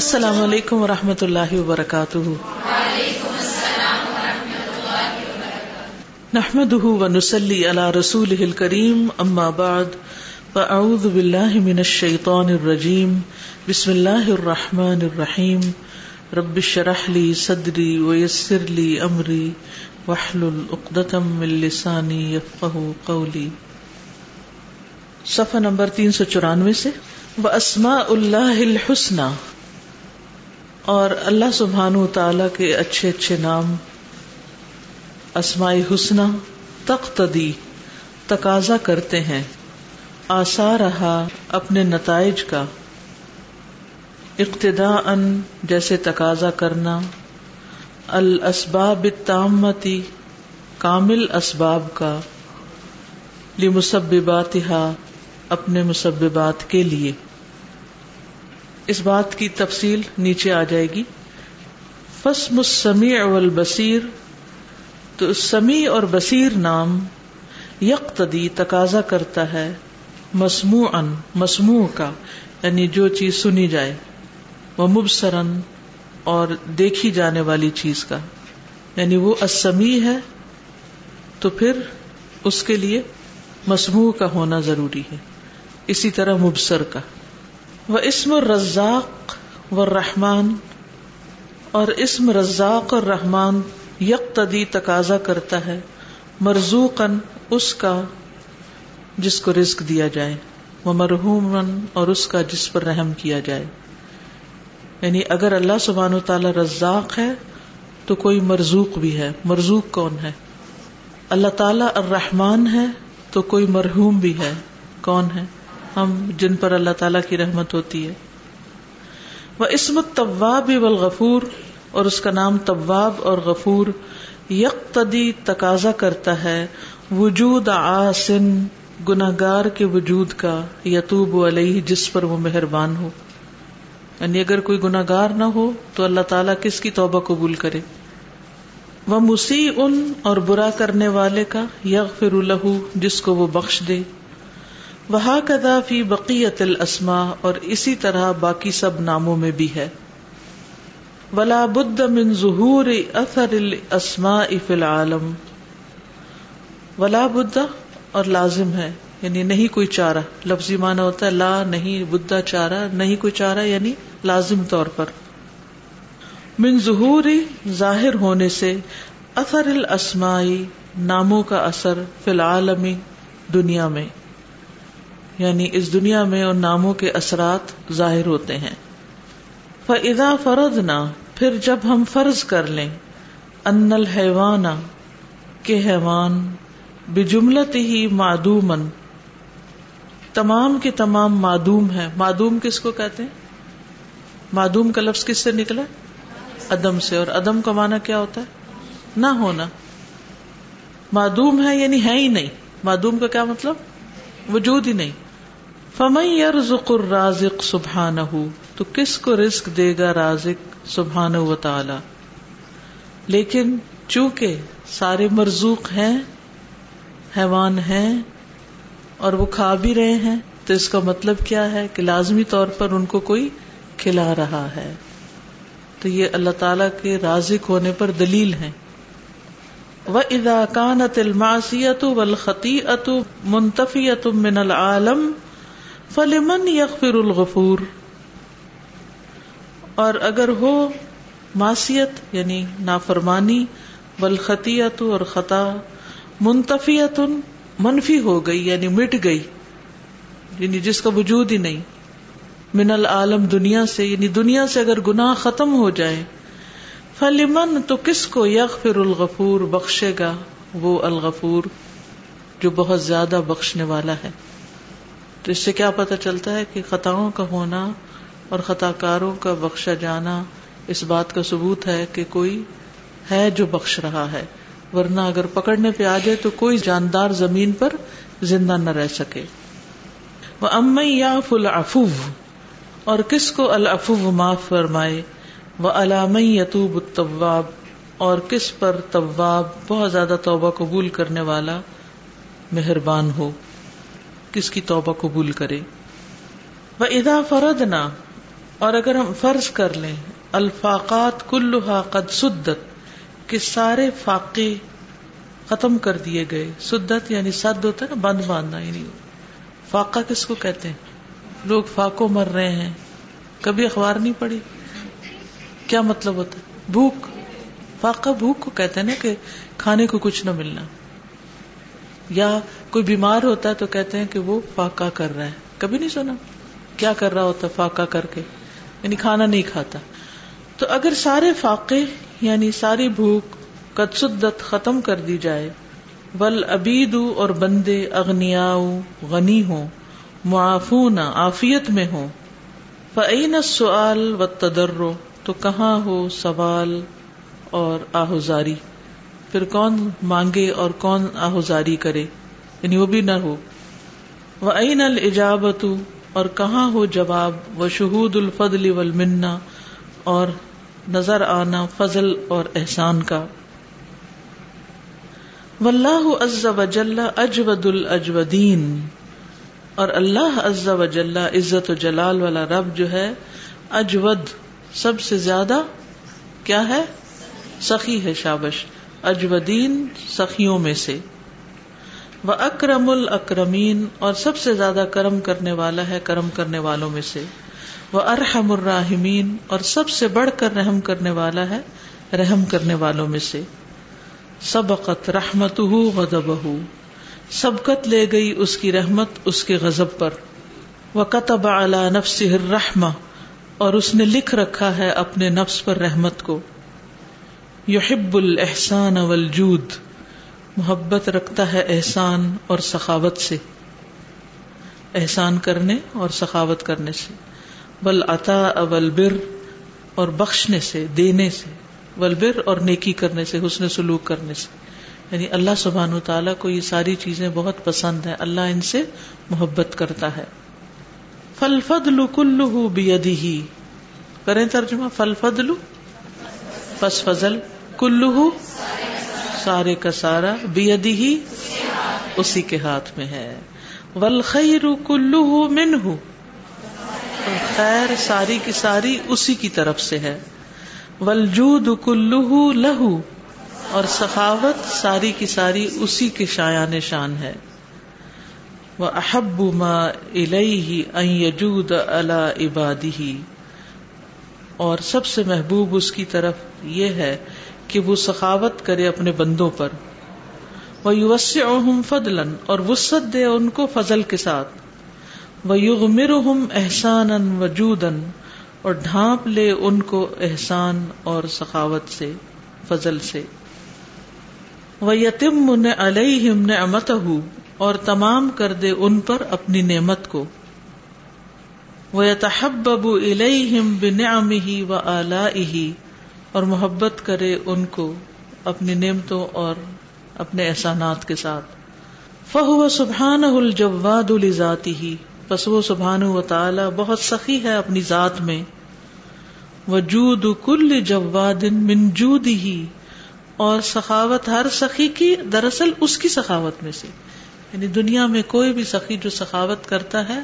السلام علیکم و رحمۃ اللہ وبرکاتہ۔ نحمد و نسلی علی رسول کریم اما بعد، فاعوذ باللہ من الشیطان الرجیم، بسم اللہ الرحمن الرحیم۔ رب شرح لی صدری ویسر لی امری وحلل اقدتم من لسانی یفقہ قولی۔ صفحہ نمبر تین سو چورانوے سے اسماء اللہ الحسنہ اور اللہ سبحان و تعالی کے اچھے اچھے نام، اسماء حسنہ تقتدی، تقاضا کرتے ہیں، آسا رہا اپنے نتائج کا اقتدا ان جیسے تقاضا کرنا، الاسباب تامتی کامل اسباب کا لمسبباتها اپنے مسببات کے لیے۔ اس بات کی تفصیل نیچے آ جائے گی۔ فسم السمیع والبصیر تو سمیع اور بصیر نام یکتدی تقاضا کرتا ہے مسموع مسموع کا یعنی جو چیز سنی جائے۔ وہ مبصرن اور دیکھی جانے والی چیز کا۔ یعنی وہ اسمی ہے، تو پھر اس کے لیے مسموع کا ہونا ضروری ہے۔ اسی طرح مبصر کا۔ وہ اسم رزاق و رحمان اور اسم رزاق اور رحمان یکتدی تقاضا کرتا ہے مرزوقن اس کا جس کو رزق دیا جائے وہ مرحوم اور اس کا جس پر رحم کیا جائے۔ یعنی اگر اللہ سبحان و تعالی رزاق ہے، تو کوئی مرزوق بھی ہے۔ مرزوق کون ہے؟ اللہ تعالی الرحمان ہے، تو کوئی مرحوم بھی ہے۔ کون ہے؟ ہم جن پر اللہ تعالی کی رحمت ہوتی ہے۔ وہ اسمت طواب والغفور، اور اس کا نام طواب اور غفور یکتدی تقاضا کرتا ہے۔ وجود آسن گناگار کے وجود کا یتوب علیہ، جس پر وہ مہربان ہو۔ یعنی اگر کوئی گناگار نہ ہو، تو اللہ تعالیٰ کس کی توبہ قبول کرے؟ وہ مسیح ان اور برا کرنے والے کا یغفر الح جس کو وہ بخش دے۔ وہ کدا فی بقیت الاسما اور اسی طرح باقی سب ناموں میں بھی ہے۔ ولا بد من ظہور اثر الاسماء فی العالم۔ ولا بد اور لازم ہے یعنی نہیں کوئی چارہ۔ لفظی معنی ہوتا ہے لا، نہیں بدھا چارہ، نہیں کوئی چارہ یعنی لازم طور پر۔ من ظہور ظاہر ہونے سے اثر الاسمائی ناموں کا اثر فی العالمی دنیا میں۔ یعنی اس دنیا میں ان ناموں کے اثرات ظاہر ہوتے ہیں۔ فضا فرد نہ پھر جب ہم فرض کر لیں ان الحیوان کے حیوان، بجملت ہی معدومن تمام کے تمام معدوم ہے معدوم کس کو کہتے ہیں؟ معدوم کا لفظ کس سے نکلا؟ ادم سے۔ اور ادم کا معنی کیا ہوتا ہے؟ نہ ہونا۔ معدوم ہے یعنی ہے ہی نہیں۔ معدوم کا کیا مطلب؟ وجود ہی نہیں۔ فمئی ذکر رازق سبحان تو کس کو رزق دے گا رازق سبحان و تعالی لیکن چونکہ سارے مرزوق ہیں، حیوان ہیں اور وہ کھا بھی رہے ہیں، تو اس کا مطلب کیا ہے کہ لازمی طور پر ان کو کوئی کھلا رہا ہے؟ تو یہ اللہ تعالی کے رازق ہونے پر دلیل ہے وہ اداکانت الماسیت و الخطی ات منتفیت من العالم فلمن یغفر الغفور۔ اور اگر ہو معصیت یعنی نافرمانی والخطیت اور خطا منتفیت منفی ہو گئی یعنی مٹ گئی یعنی جس کا وجود ہی نہیں۔ من العالم دنیا سے یعنی دنیا سے اگر گناہ ختم ہو جائے، فلمن تو کس کو یغفر الغفور بخشے گا؟ وہ الغفور، جو بہت زیادہ بخشنے والا ہے۔ تو اس سے کیا پتا چلتا ہے کہ خطاؤں کا ہونا اور خطا کاروں کا بخشا جانا اس بات کا ثبوت ہے کہ کوئی ہے جو بخش رہا ہے۔ ورنہ اگر پکڑنے پہ آ جائے تو کوئی جاندار زمین پر زندہ نہ رہ سکے۔ وہ ام یا فل افو اور کس کو الفو معاف فرمائے؟ وہ علام یتوب طواب اور کس پر طواب بہت زیادہ توبہ قبول کرنے والا مہربان ہو۔ کس کی توبہ قبول کرے۔ وہ ادا فرد نہ اور اگر ہم فرض کر لیں، الفاقات کلها قد سدت، کہ سارے فاقے ختم کر دیے گئے۔ سدت یعنی سد ہوتا ہے نا، بند باندھنا یعنی فاقہ کس کو کہتے ہیں؟ لوگ فاقوں مر رہے ہیں۔ کبھی اخبار نہیں پڑی کیا مطلب ہوتا ہے؟ بھوک، فاقہ بھوک کو کہتے ہیں نا کہ کھانے کو کچھ نہ ملنا۔ یا کوئی بیمار ہوتا ہے تو کہتے ہیں کہ وہ فاقہ کر رہا ہے۔ کبھی نہیں سنا؟ کیا کر رہا ہوتا فاقہ کر کے؟ یعنی کھانا نہیں کھاتا۔ تو اگر سارے فاقے یعنی ساری بھوک کدسدت ختم کر دی جائے بل ابید اور بندے اگنیا غنی ہوں، معافون آفیت میں ہوں۔ فعین سوال و تدرو تو کہاں ہو سوال اور آہذاری پھر کون مانگے اور کون آہذاری کرے؟ یعنی وہ بھی نہ ہو۔ وہ عین الجابت اور کہاں ہو جواب؟ و شہود الفضل والمنہ اور نظر آنا، فضل اور احسان کا۔ واللہ عز وجل اجود الاجودین اور اللہ عز وجل، عزت و جلال والا رب جو ہے، اجود سب سے زیادہ کیا ہے؟ سخی ہے شابش۔ اجودین سخیوں میں سے۔ وہ اکرم الاکرمین اور سب سے زیادہ کرم کرنے والا ہے کرم کرنے والوں میں سے۔ وہ ارحم الراحمین، اور سب سے بڑھ کر رحم کرنے والا ہے رحم کرنے والوں میں سے۔ سبقت رحمت غدب سبقت لے گئی اس کی رحمت اس کے غزب پر۔ وہ قطب اعلی نفس رحم اور اس نے لکھ رکھا ہے اپنے نفس پر رحمت کو۔ یحب الحسان والجود، محبت رکھتا ہے احسان اور سخاوت سے۔ احسان کرنے اور سخاوت کرنے سے۔ بل عطا اول بر اور بخشنے سے، دینے سے۔ ولبر اور نیکی کرنے سے، حسن سلوک کرنے سے۔ یعنی اللہ سبحان تعالیٰ کو یہ ساری چیزیں بہت پسند ہے اللہ ان سے محبت کرتا ہے۔ فل فدل کلو بیدی کریں ترجمہ فل فدل پس فضل۔ کلو سارے کا سارا بیدی ہی اسی کے ہاتھ میں ہے۔ ول خیر کلو من خیر ساری کی ساری اسی کی طرف سے ہے۔ ولجود کلو لہو، اور سخاوت ساری کی ساری اسی کے شایان شان ہے۔ وہ احب ما الجود اللہ عبادی اور سب سے محبوب اس کی طرف یہ ہے کہ وہ سخاوت کرے اپنے بندوں پر۔ وہ یوس فضلن اور وسط دے ان کو فضل کے ساتھ۔ وہ یوگ مر احسان وجودن اور ڈھانپ لے ان کو احسان اور سخاوت سے، فضل سے۔ وہ یتیم علیہم نعمت اور تمام کر دے ان پر اپنی نعمت کو۔ وہ یتحبب الیہم بنعمہ و آلائہ اور محبت کرے ان کو اپنی نعمتوں اور اپنے احسانات کے ساتھ۔ فہو سبحان الجواد الذاتی ہی بس وہ سبحان و تعالی بہت سخی ہے اپنی ذات میں۔ وجود کل جواد من جود ہی اور سخاوت ہر سخی کی، دراصل اس کی سخاوت میں سے۔ یعنی دنیا میں کوئی بھی سخی جو سخاوت کرتا ہے،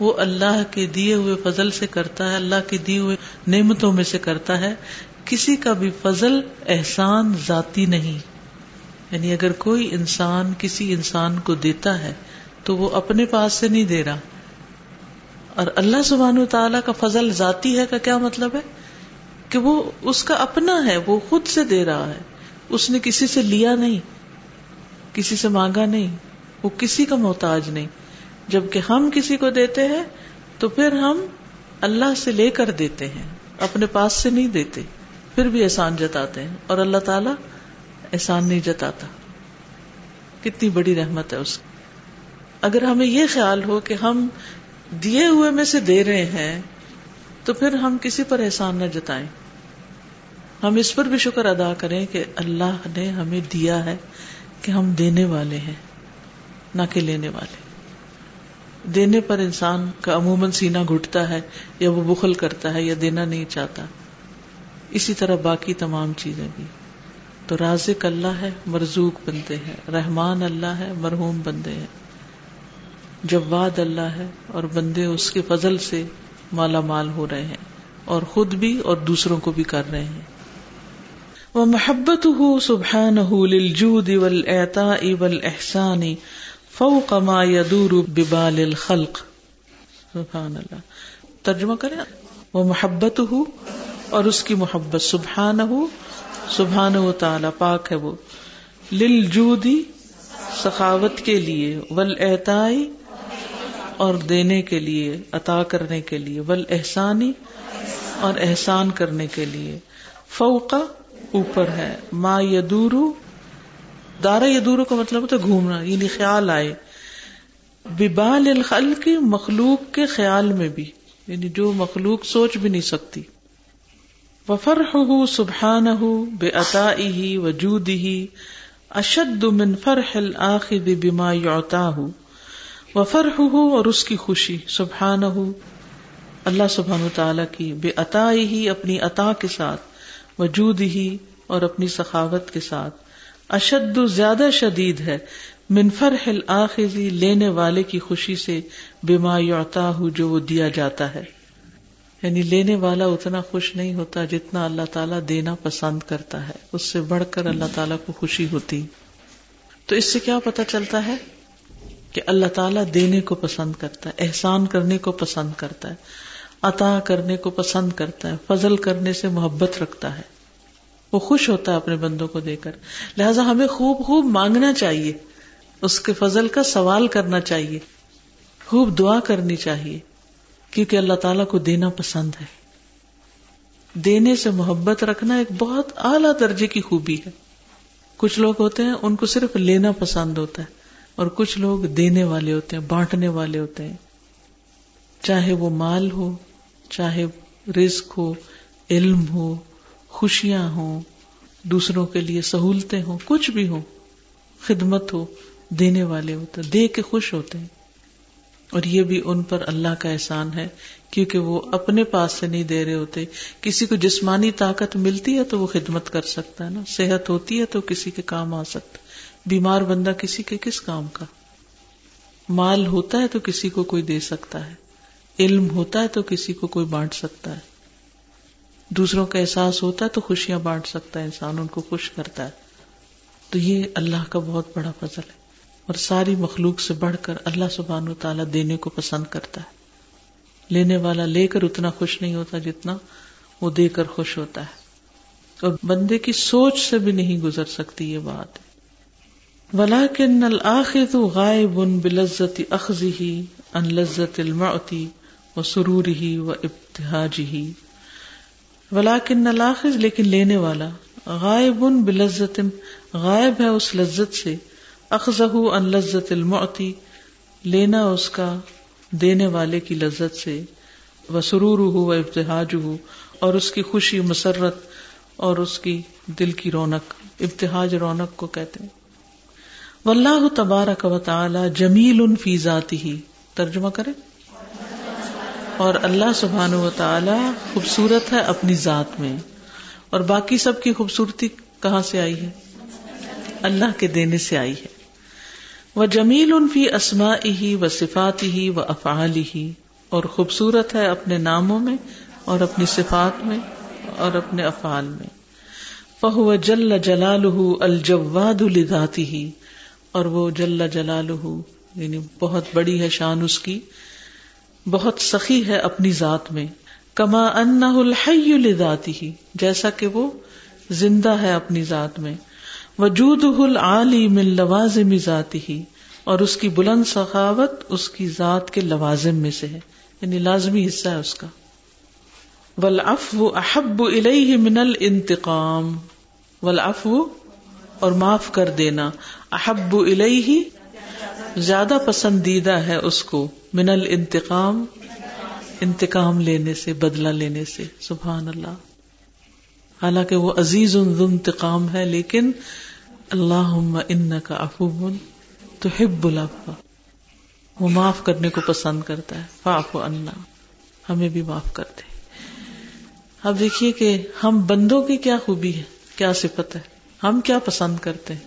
وہ اللہ کے دیے ہوئے فضل سے کرتا ہے، اللہ کے دیے ہوئے نعمتوں میں سے کرتا ہے۔ کسی کا بھی فضل احسان ذاتی نہیں۔ یعنی اگر کوئی انسان کسی انسان کو دیتا ہے تو وہ اپنے پاس سے نہیں دے رہا۔ اور اللہ سبحان تعالیٰ کا فضل ذاتی ہے کا کیا مطلب ہے؟ کہ وہ اس کا اپنا ہے، وہ خود سے دے رہا ہے۔ اس نے کسی سے لیا نہیں، کسی سے مانگا نہیں، وہ کسی کا محتاج نہیں۔ جبکہ ہم کسی کو دیتے ہیں تو پھر ہم اللہ سے لے کر دیتے ہیں، اپنے پاس سے نہیں دیتے۔ پھر بھی احسان جتاتے ہیں اور اللہ تعالی احسان نہیں جتاتا۔ کتنی بڑی رحمت ہے اس کی۔ اگر ہمیں یہ خیال ہو کہ ہم دیے ہوئے میں سے دے رہے ہیں، تو پھر ہم کسی پر احسان نہ جتائیں۔ ہم اس پر بھی شکر ادا کریں کہ اللہ نے ہمیں دیا ہے کہ ہم دینے والے ہیں، نہ کہ لینے والے۔ دینے پر انسان کا عموماً سینا گھٹتا ہے یا وہ بخل کرتا ہے یا دینا نہیں چاہتا۔ اسی طرح باقی تمام چیزیں بھی۔ تو رازق اللہ ہے، مرزوق بنتے ہیں، رحمان اللہ ہے، مرحوم بندے ہیں۔ جواد اللہ ہے اور بندے اس کے فضل سے مالا مال ہو رہے ہیں اور خود بھی اور دوسروں کو بھی کر رہے ہیں۔ وہ محبت ہو سبحان للجود والإعطاء والإحسان فوق ما يدور ببال الخلق۔ سبحان اللہ۔ ترجمہ کریں۔ وہ محبت ہو اور اس کی محبت سبحان ہو سبحان و تعالی پاک ہے وہ۔ للجودی سخاوت کے لیے ول احتائی اور دینے کے لیے، عطا کرنے کے لیے ول احسانی اور احسان کرنے کے لیے۔ فوقا اوپر ہے۔ ما یدورو، دارا یدورو کا مطلب ہوتا ہے گھومنا یعنی خیال آئے۔ ببال الخل کی مخلوق کے خیال میں بھی یعنی جو مخلوق سوچ بھی نہیں سکتی۔ وفر ہُو سبحان ہُ بے عطا ہی وجود ہی اشد من فرح الآخذ بما يعطاه. وفرحه اور اس کی خوشی سبحان اللہ سبحان تعالی کی بے عطا ہی اپنی عطا کے ساتھ وجود ہی اور اپنی سخاوت کے ساتھ۔ اشد، زیادہ شدید ہے، من فرح الآخذ لینے والے کی خوشی سے بما يعطاه جو وہ دیا جاتا ہے۔ یعنی لینے والا اتنا خوش نہیں ہوتا جتنا اللہ تعالیٰ دینا پسند کرتا ہے۔ اس سے بڑھ کر اللہ تعالیٰ کو خوشی ہوتی۔ تو اس سے کیا پتا چلتا ہے کہ اللہ تعالیٰ دینے کو پسند کرتا ہے، احسان کرنے کو پسند کرتا ہے، عطا کرنے کو پسند کرتا ہے، فضل کرنے سے محبت رکھتا ہے۔ وہ خوش ہوتا ہے اپنے بندوں کو دے کر۔ لہذا ہمیں خوب خوب مانگنا چاہیے۔ اس کے فضل کا سوال کرنا چاہیے۔ خوب دعا کرنی چاہیے۔ کیونکہ اللہ تعالیٰ کو دینا پسند ہے۔ دینے سے محبت رکھنا ایک بہت اعلی درجے کی خوبی ہے۔ کچھ لوگ ہوتے ہیں، ان کو صرف لینا پسند ہوتا ہے، اور کچھ لوگ دینے والے ہوتے ہیں، بانٹنے والے ہوتے ہیں۔ چاہے وہ مال ہو، چاہے رزق ہو، علم ہو، خوشیاں ہوں، دوسروں کے لیے سہولتیں ہوں، کچھ بھی ہو خدمت ہو، دینے والے ہوتے دے کے خوش ہوتے ہیں۔ اور یہ بھی ان پر اللہ کا احسان ہے، کیونکہ وہ اپنے پاس سے نہیں دے رہے ہوتے۔ کسی کو جسمانی طاقت ملتی ہے تو وہ خدمت کر سکتا ہے نا۔ صحت ہوتی ہے تو کسی کے کام آ سکتا بیمار بندہ کسی کے کس کام کا؟ مال ہوتا ہے تو کسی کو کوئی دے سکتا ہے۔ علم ہوتا ہے تو کسی کو کوئی بانٹ سکتا ہے۔ دوسروں کا احساس ہوتا ہے تو خوشیاں بانٹ سکتا ہے انسان، ان کو خوش کرتا ہے۔ تو یہ اللہ کا بہت بڑا فضل ہے۔ اور ساری مخلوق سے بڑھ کر اللہ سبحان و تعالیٰ دینے کو پسند کرتا ہے۔ لینے والا لے کر اتنا خوش نہیں ہوتا جتنا وہ دے کر خوش ہوتا ہے۔ اور بندے کی سوچ سے بھی نہیں گزر سکتی یہ بات۔ ولاکن الآخذ غائب بلزت اخذی ہی ان لذت المعتی و سرور ہی و ابتحاج ہی ولاکن الآخذ، لیکن لینے والا غائب بلزت غائب ہے اس لذت سے اخذہ ان لذت المعتی لینا اس کا دینے والے کی لذت سے وہ سرور ہو و ابتحاج ہو اور اس کی خوشی مسرت اور اس کی دل کی رونق ابتحاج رونق کو کہتے ہیں۔ واللہ تبارک و تعالی جمیل ان فی ذاتی ہی ترجمہ کرے اور اللہ سبحان و تعالی خوبصورت ہے اپنی ذات میں۔ اور باقی سب کی خوبصورتی کہاں سے آئی ہے؟ اللہ کے دینے سے آئی ہے۔ وہ جمیل ان فی اسما ہی و صفاتی ہی و افعال ہی اور خوبصورت ہے اپنے ناموں میں اور اپنی صفات میں اور اپنے افعال میں۔ فہو جل جلال الجواد الذاتی ہی اور وہ جل جلال یعنی بہت بڑی ہے شان اس کی، بہت سخی ہے اپنی ذات میں۔ کما ان الحی الذاتی ہی جیسا کہ وہ زندہ ہے اپنی ذات میں۔ وجود العالی من لوازم ذاتی ہی اور اس کی بلند سخاوت اس کی ذات کے لوازم میں سے ہے یعنی لازمی حصہ ہے اس کا۔ ولافو احب الیہ من الانتقام ولافو اور معاف کر دینا، احب الیہ زیادہ پسندیدہ ہے اس کو، من الانتقام، انتقام لینے سے، بدلہ لینے سے، سبحان اللہ۔ حالانکہ وہ عزیز انتقام ہے، لیکن اللہ ان کا افوب تو ہب وہ معاف کرنے کو پسند کرتا ہے فاف اللہ ہمیں بھی معاف کرتے اب دیکھیے کہ ہم بندوں کی کیا خوبی ہے، کیا صفت ہے، ہم کیا پسند کرتے ہیں۔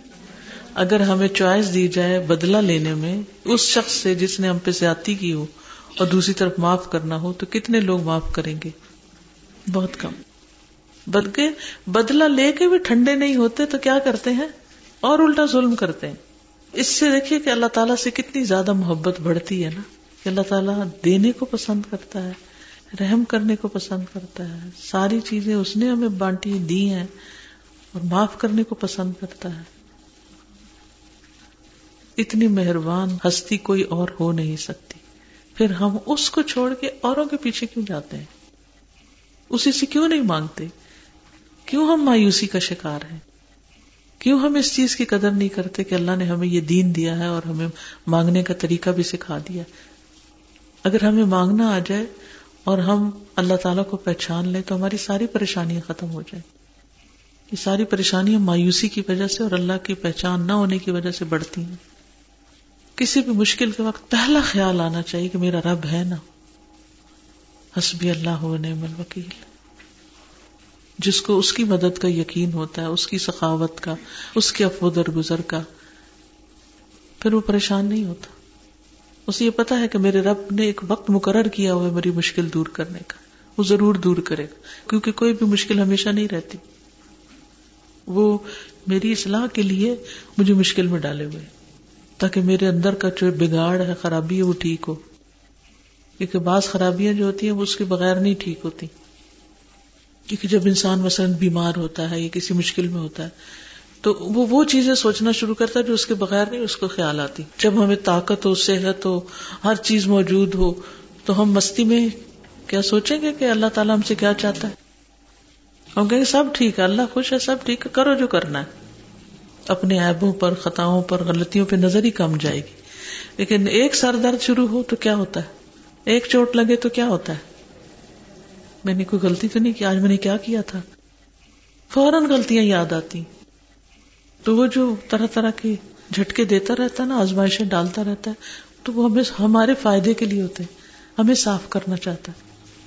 اگر ہمیں چوائس دی جائے بدلہ لینے میں اس شخص سے جس نے ہم پہ زیادتی کی ہو اور دوسری طرف معاف کرنا ہو، تو کتنے لوگ معاف کریں گے؟ بہت کم۔ بلکہ بدلا لے کے بھی ٹھنڈے نہیں ہوتے تو کیا کرتے ہیں؟ اور الٹا ظلم کرتے ہیں۔ اس سے دیکھیے کہ اللہ تعالیٰ سے کتنی زیادہ محبت بڑھتی ہے نا۔ کہ اللہ تعالیٰ دینے کو پسند کرتا ہے، رحم کرنے کو پسند کرتا ہے۔ ساری چیزیں اس نے ہمیں بانٹی، دی ہیں اور معاف کرنے کو پسند کرتا ہے۔ اتنی مہربان ہستی کوئی اور ہو نہیں سکتی۔ پھر ہم اس کو چھوڑ کے اوروں کے پیچھے کیوں جاتے ہیں؟ اسی سے کیوں نہیں مانگتے؟ کیوں ہم مایوسی کا شکار ہیں؟ کیوں ہم اس چیز کی قدر نہیں کرتے کہ اللہ نے ہمیں یہ دین دیا ہے اور ہمیں مانگنے کا طریقہ بھی سکھا دیا؟ اگر ہمیں مانگنا آ جائے اور ہم اللہ تعالیٰ کو پہچان لیں تو ہماری ساری پریشانیاں ختم ہو جائیں۔ یہ ساری پریشانیاں مایوسی کی وجہ سے اور اللہ کی پہچان نہ ہونے کی وجہ سے بڑھتی ہیں۔ کسی بھی مشکل کے وقت پہلا خیال آنا چاہیے کہ میرا رب ہے نا۔ حسبی اللہ نعم الوکیل۔ جس کو اس کی مدد کا یقین ہوتا ہے، اس کی سخاوت کا، اس کے افو درگزر کا، پھر وہ پریشان نہیں ہوتا۔ اسے یہ پتا ہے کہ میرے رب نے ایک وقت مقرر کیا ہوا ہے میری مشکل دور کرنے کا۔ وہ ضرور دور کرے گا، کیونکہ کوئی بھی مشکل ہمیشہ نہیں رہتی۔ وہ میری اصلاح کے لیے مجھے مشکل میں ڈالے ہوئے۔ تاکہ میرے اندر کا جو بگاڑ ہے، خرابی ہے، وہ ٹھیک ہو۔ کیونکہ بعض خرابیاں جو ہوتی ہیں، وہ اس کے بغیر نہیں ٹھیک ہوتی۔ کیونکہ جب انسان مثلاً بیمار ہوتا ہے یا کسی مشکل میں ہوتا ہے، تو وہ وہ چیزیں سوچنا شروع کرتا ہے جو اس کے بغیر نہیں، اس کو خیال آتی۔ جب ہمیں طاقت ہو، صحت ہو، ہر چیز موجود ہو، تو ہم مستی میں کیا سوچیں گے کہ اللہ تعالیٰ ہم سے کیا چاہتا ہے؟ ہم کہیں گے سب ٹھیک ہے، اللہ خوش ہے، سب ٹھیک ہے، کرو جو کرنا ہے۔ اپنے ایبوں پر، خطاؤں پر، غلطیوں پہ نظر ہی کم جائے گی۔ لیکن ایک سر درد شروع ہو تو کیا ہوتا ہے؟ ایک چوٹ لگے تو کیا ہوتا ہے؟ میں نے کوئی غلطی تو نہیں کی؟ آج میں نے کیا کیا تھا؟ فوراً غلطیاں یاد آتی۔ تو وہ جو طرح طرح کے جھٹکے دیتا رہتا ہے نا، آزمائشیں ڈالتا رہتا ہے، تو وہ ہمیں، ہمارے فائدے کے لیے ہوتے۔ ہمیں صاف کرنا چاہتا۔ ہے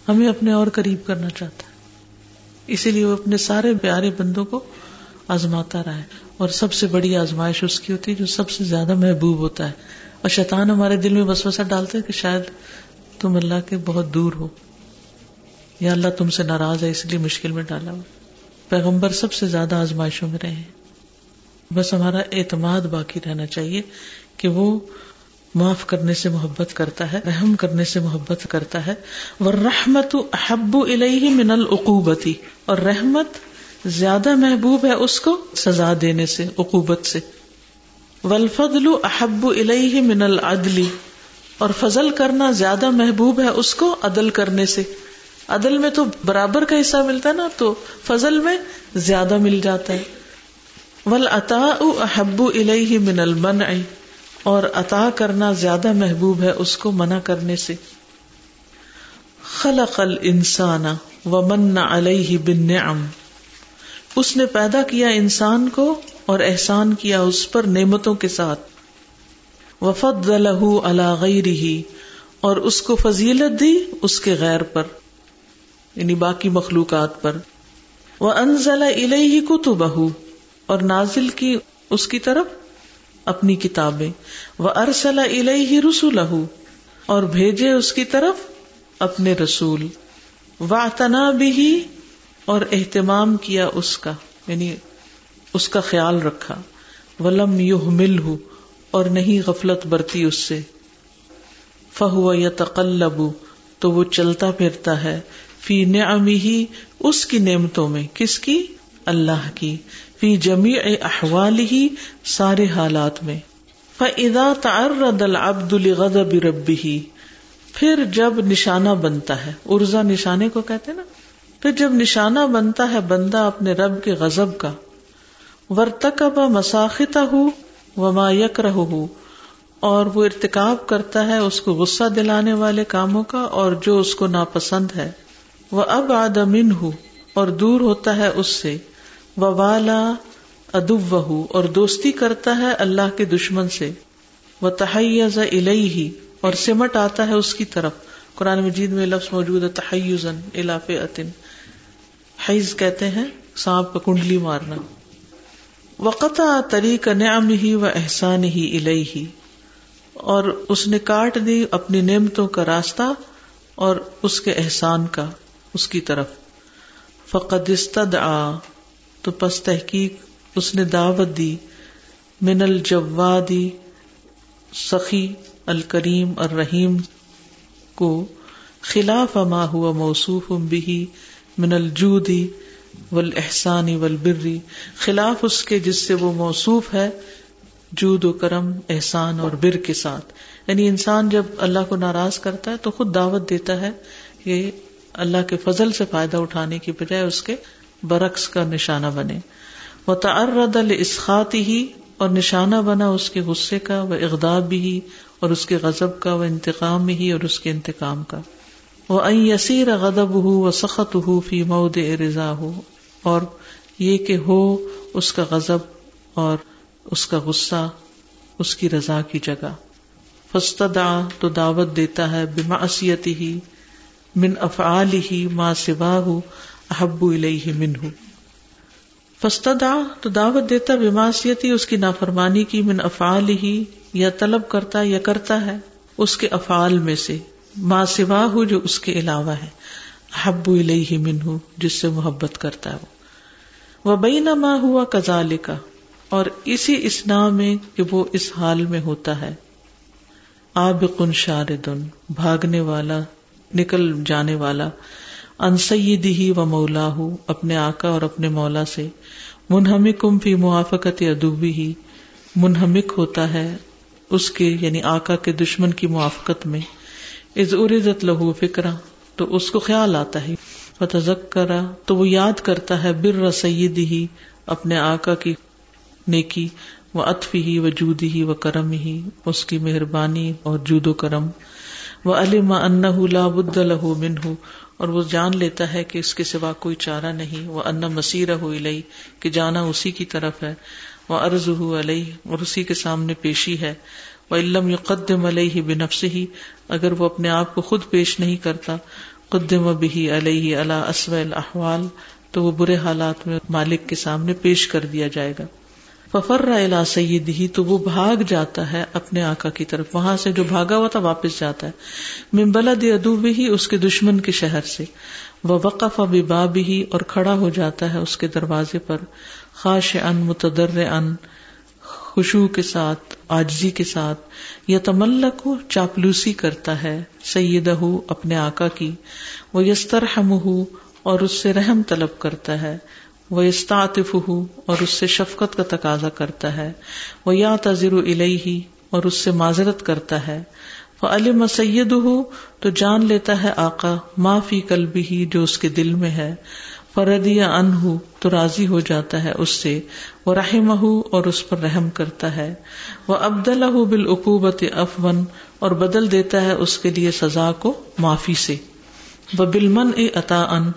ہمیں اپنے اور قریب کرنا چاہتا۔ ہے اسی لیے وہ اپنے سارے پیارے بندوں کو آزماتا رہا ہے۔ اور سب سے بڑی آزمائش اس کی ہوتی ہے جو سب سے زیادہ محبوب ہوتا ہے۔ اور شیطان ہمارے دل میں بس وسا ڈالتے کہ شاید تم اللہ کے بہت دور ہو۔ یا اللہ تم سے ناراض ہے، اس لیے مشکل میں ڈالا۔ ہو پیغمبر سب سے زیادہ آزمائشوں میں رہے بس ہمارا اعتماد باقی رہنا چاہیے کہ وہ معاف کرنے سے محبت کرتا ہے، رحم کرنے سے محبت کرتا ہے۔ وہ رحمت احب الہ من العقوبتی اور رحمت زیادہ محبوب ہے اس کو سزا دینے سے، عقوبت سے۔ ولفضل احب الہ من العدلی اور فضل کرنا زیادہ محبوب ہے اس کو، عدل کرنے سے۔ عدل میں تو برابر کا حصہ ملتا ہے نا، تو فضل میں زیادہ مل جاتا ہے۔ ول عطا احب الہ من المن اور عطا کرنا زیادہ محبوب ہے اس کو منع کرنے سے۔ خلق الانسان ومن علیہ بالنعم۔ اس نے پیدا کیا انسان کو اور احسان کیا اس پر نعمتوں کے ساتھ۔ وفد لہ غیرہ اور اس کو فضیلت دی اس کے غیر پر۔ یعنی باقی مخلوقات پر۔ وہ انزل الہ کو بہو اور نازل کی اس کی طرف اپنی کتابیں۔ وہ ارسل الہ رسول اور بھیجے اس کی طرف اپنے رسول۔ و تنا بھی اور اہتمام کیا اس کا یعنی اس کا خیال رکھا۔ ولم یو مل اور نہیں غفلت برتی اس سے۔ فہو یا تقلب تو وہ چلتا پھرتا ہے۔ فی نعمی ہی اس کی نعمتوں میں، کس کی؟ اللہ کی۔ فی جمی احوال ہی سارے حالات میں۔ فضا تعرض العبد لغضب ربه پھر جب نشانہ بنتا ہے ارزا نشانے کو کہتے نا؟ پھر جب نشانہ بنتا ہے بندہ اپنے رب کے غضب کا ورتکب مساختا ہو وما یک ہو اور وہ ارتکاب کرتا ہے اس کو غصہ دلانے والے کاموں کا، اور جو اس کو ناپسند ہے وہ اب آدمن ہو اور دور ہوتا ہے اس سے۔ وہ والا ادب اور دوستی کرتا ہے اللہ کے دشمن سے۔ وہ تحیز الہی اور سمٹ آتا ہے اس کی طرف۔ قرآن مجید میں لفظ موجود ہے تحیزن الاف عطن حیض کہتے ہیں سانپ کا کنڈلی مارنا۔ وقت طریق نعم ہی و احسان ہی الہی اور اس نے کاٹ دی اپنی نعمتوں کا راستہ اور اس کے احسان کا۔ اس کی طرف۔ فقد استدعا، تو پس تحقیق اس نے دعوت دی، من الجوادی سخی الکریم الرحیم کو، خلاف ما ہوا موصوف بھی من الجودی والاحسانی والبری خلاف اس کے جس سے وہ موصوف ہے، جود و کرم، احسان اور بر کے ساتھ۔ یعنی انسان جب اللہ کو ناراض کرتا ہے تو خود دعوت دیتا ہے کہ اللہ کے فضل سے فائدہ اٹھانے کی بجائے اس کے برعکس کا نشانہ بنے۔ وہ تعرد الاسخاتی ہی اور نشانہ بنا اس کے غصے کا وہ اقداب بھی اور اس کے غضب کا وہ انتقام ہی اور اس کے انتقام کا۔ وہ یسیر غدب ہو و سخت ہو فی مود رضا ہو اور یہ کہ ہو اس کا غضب اور اس کا غصہ اس کی رضا کی جگہ۔ فستدا تو دعوت دیتا ہے بمعصیتی ہی من افعال ہی ما سوا ہو احب الیہ من ہو فستدا تو دعوت دیتا بماسیتی اس کی نافرمانی کی، من افعال ہی یا طلب کرتا، یا کرتا ہے، اس کے افعال میں سے۔ ما سوا ہو جو اس کے علاوہ ہے۔ حب الیہ من ہو جس سے محبت کرتا ہے وہ۔ بئی نہ ماں ہوا کزال کا اور اسی اسنا میں کہ وہ اس حال میں ہوتا ہے۔ آب کن شاردن، بھاگنے والا نکل جانے والا ان سیدی ہی و مولا ہو اپنے آقا اور اپنے مولا سے منہمک فی موافقت ادوبی ہی منہمک ہوتا ہے اس کے یعنی آقا کے دشمن کی موافقت میں از ارزت لہو فکرا تو اس کو خیال آتا ہے۔ فتزک کرا تو وہ یاد کرتا ہے، بر رسیدی ہی اپنے آقا کی نیکی وہ اطفی ہی و جودی ہی و کرم ہی اس کی مہربانی اور جود و کرم۔ وہ علم ان بد لہو من ہوں اور وہ جان لیتا ہے کہ اس کے سوا کوئی چارہ نہیں۔ وہ ان مسیر ہو لئی کہ جانا اسی کی طرف ہے۔ وہ ارض ہو علیہ اور اسی کے سامنے پیشی ہے۔ وہ علم قدم علیہ بنفس ہی اگر وہ اپنے آپ کو خود پیش نہیں کرتا، قدم بھی علیہ اللہ اسو الاحوال تو وہ برے حالات میں مالک کے سامنے پیش کر دیا جائے گا۔ ففر الا سید ہی تو وہ بھاگ جاتا ہے اپنے آقا کی طرف۔ وہاں سے جو بھاگا ہوا تھا واپس جاتا ہے۔ ممبلا ادوب ہی اس کے دشمن کے شہر سے۔ وہ وقف باب ہی اور کھڑا ہو جاتا ہے اس کے دروازے پر۔ خاش ان متدر ان خوشبو کے ساتھ آجزی کے ساتھ۔ یا تملک چاپلوسی کرتا ہے سید اپنے آقا کی۔ وہ یستر ہم اور اس سے رحم طلب کرتا ہے۔ وہ استعطف ہو اور اس سے شفقت کا تقاضا کرتا ہے۔ وہ یا تذر الہی اور اس سے معذرت کرتا ہے۔ وہ علم سید ہو تو جان لیتا ہے آقا معافی کلبی ہی جو اس کے دل میں ہے۔ فرد یا ان ہو تو راضی ہو جاتا ہے اس سے۔ وہ رحم ہو اور اس پر رحم کرتا ہے۔ وہ ابدل بالعقوبت افون اور بدل دیتا ہے اس کے لیے سزا کو معافی سے۔ وہ بالمن اطا ان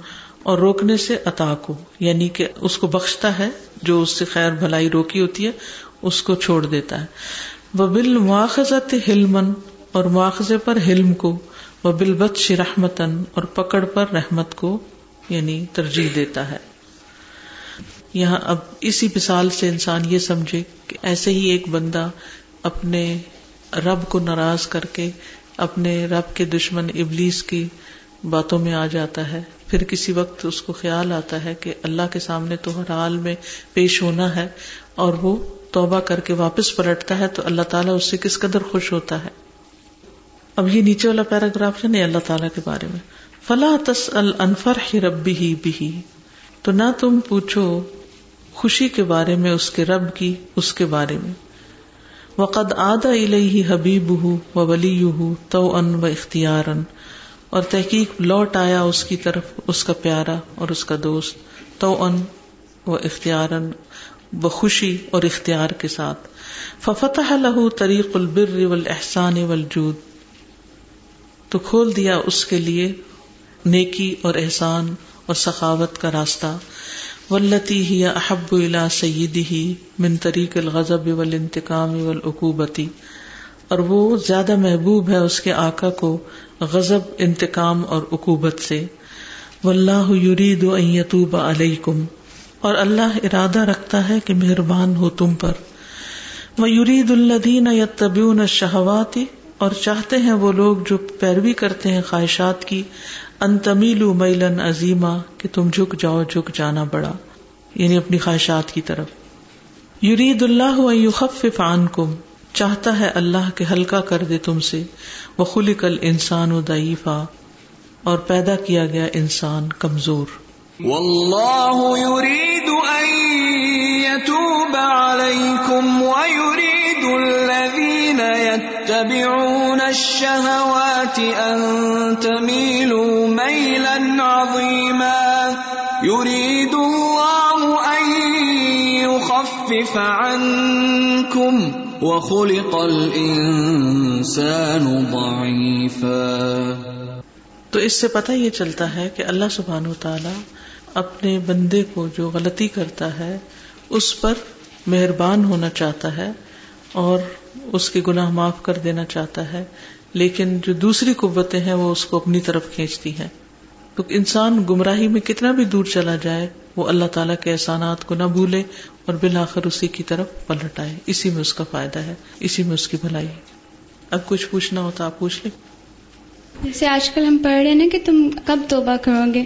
اور روکنے سے عطا کو یعنی کہ اس کو بخشتا ہے، جو اس سے خیر بھلائی روکی ہوتی ہے، اس کو چھوڑ دیتا ہے۔ وہ بال مواخذت ہلمن اور مواخذے پر ہلم کو وہ بل بچ رحمتن اور پکڑ پر رحمت کو یعنی ترجیح دیتا ہے۔ یہاں اب اسی مثال سے انسان یہ سمجھے کہ ایسے ہی ایک بندہ اپنے رب کو ناراض کر کے، اپنے رب کے دشمن ابلیس کی باتوں میں آ جاتا ہے۔ پھر کسی وقت اس کو خیال آتا ہے کہ اللہ کے سامنے تو ہر حال میں پیش ہونا ہے اور وہ توبہ کر کے واپس پلٹتا ہے تو اللہ تعالیٰ اس سے کس قدر خوش ہوتا ہے۔ اب یہ نیچے والا پیراگراف ہے نہیں اللہ تعالیٰ کے بارے میں۔ فلاں تس الفر ہی ربی ہی بھی تو نہ تم پوچھو خوشی کے بارے میں، اس کے رب کی، اس کے بارے میں۔ وقد آدا الہی حبیب ہوں و ولی ہوں تو ان و اختیار اور تحقیق لوٹ آیا اس کی طرف، اس کا پیارا اور اس کا دوست تو ان و اختیار و خوشی اور اختیار کے ساتھ۔ ففتح لہو طریق البر والاحسان والجود۔ تو کھول دیا اس کے لیے نیکی اور احسان اور سخاوت کا راستہ۔ ولتی ہی احب الا سیدی ہی من طریق الغضب والانتقام والعقوبتی اور وہ زیادہ محبوب ہے اس کے آقا کو غزب انتقام اور اکوبت سے۔ واللہ یرید ان یتوب علیکم۔ اور اللہ ارادہ رکھتا ہے کہ مہربان ہو تم پر۔ وہ یرید الدین یتبعون الشہوات۔ اور چاہتے ہیں وہ لوگ جو پیروی کرتے ہیں خواہشات کی۔ ان تمیلو میلن عظیما، کہ تم جھک جاؤ، جھک جانا بڑا۔ یعنی اپنی خواہشات کی طرف۔ یرید اللہ یخفف عنکم۔ چاہتا ہے اللہ کے ہلکا کر دے تم سے۔ وہ خلق الانسان و ضعیفا اور پیدا کیا گیا انسان کمزور۔ واللہ یرید ان یتوب علیکم ویرید الذین یتبعون الشہوات ان تمیلوا میلا عظیما یرید اللہ ان یخفف عنکم وخلق الانسان ضعیفا تو اس سے پتہ یہ چلتا ہے کہ اللہ سبحان و تعالی اپنے بندے کو جو غلطی کرتا ہے، اس پر مہربان ہونا چاہتا ہے اور اس کے گناہ معاف کر دینا چاہتا ہے، لیکن جو دوسری قوتیں ہیں وہ اس کو اپنی طرف کھینچتی ہیں۔ تو انسان گمراہی میں کتنا بھی دور چلا جائے، وہ اللہ تعالیٰ کے احسانات کو نہ بھولے اور بالآخر اسی کی طرف پلٹ آئے۔ اسی میں اس کا فائدہ ہے، اسی میں اس کی بھلائی۔ اب کچھ پوچھنا ہوتا آپ پوچھ لیں۔ جیسے آج کل ہم پڑھ رہے ہیں نا کہ تم کب توبہ کرو گے،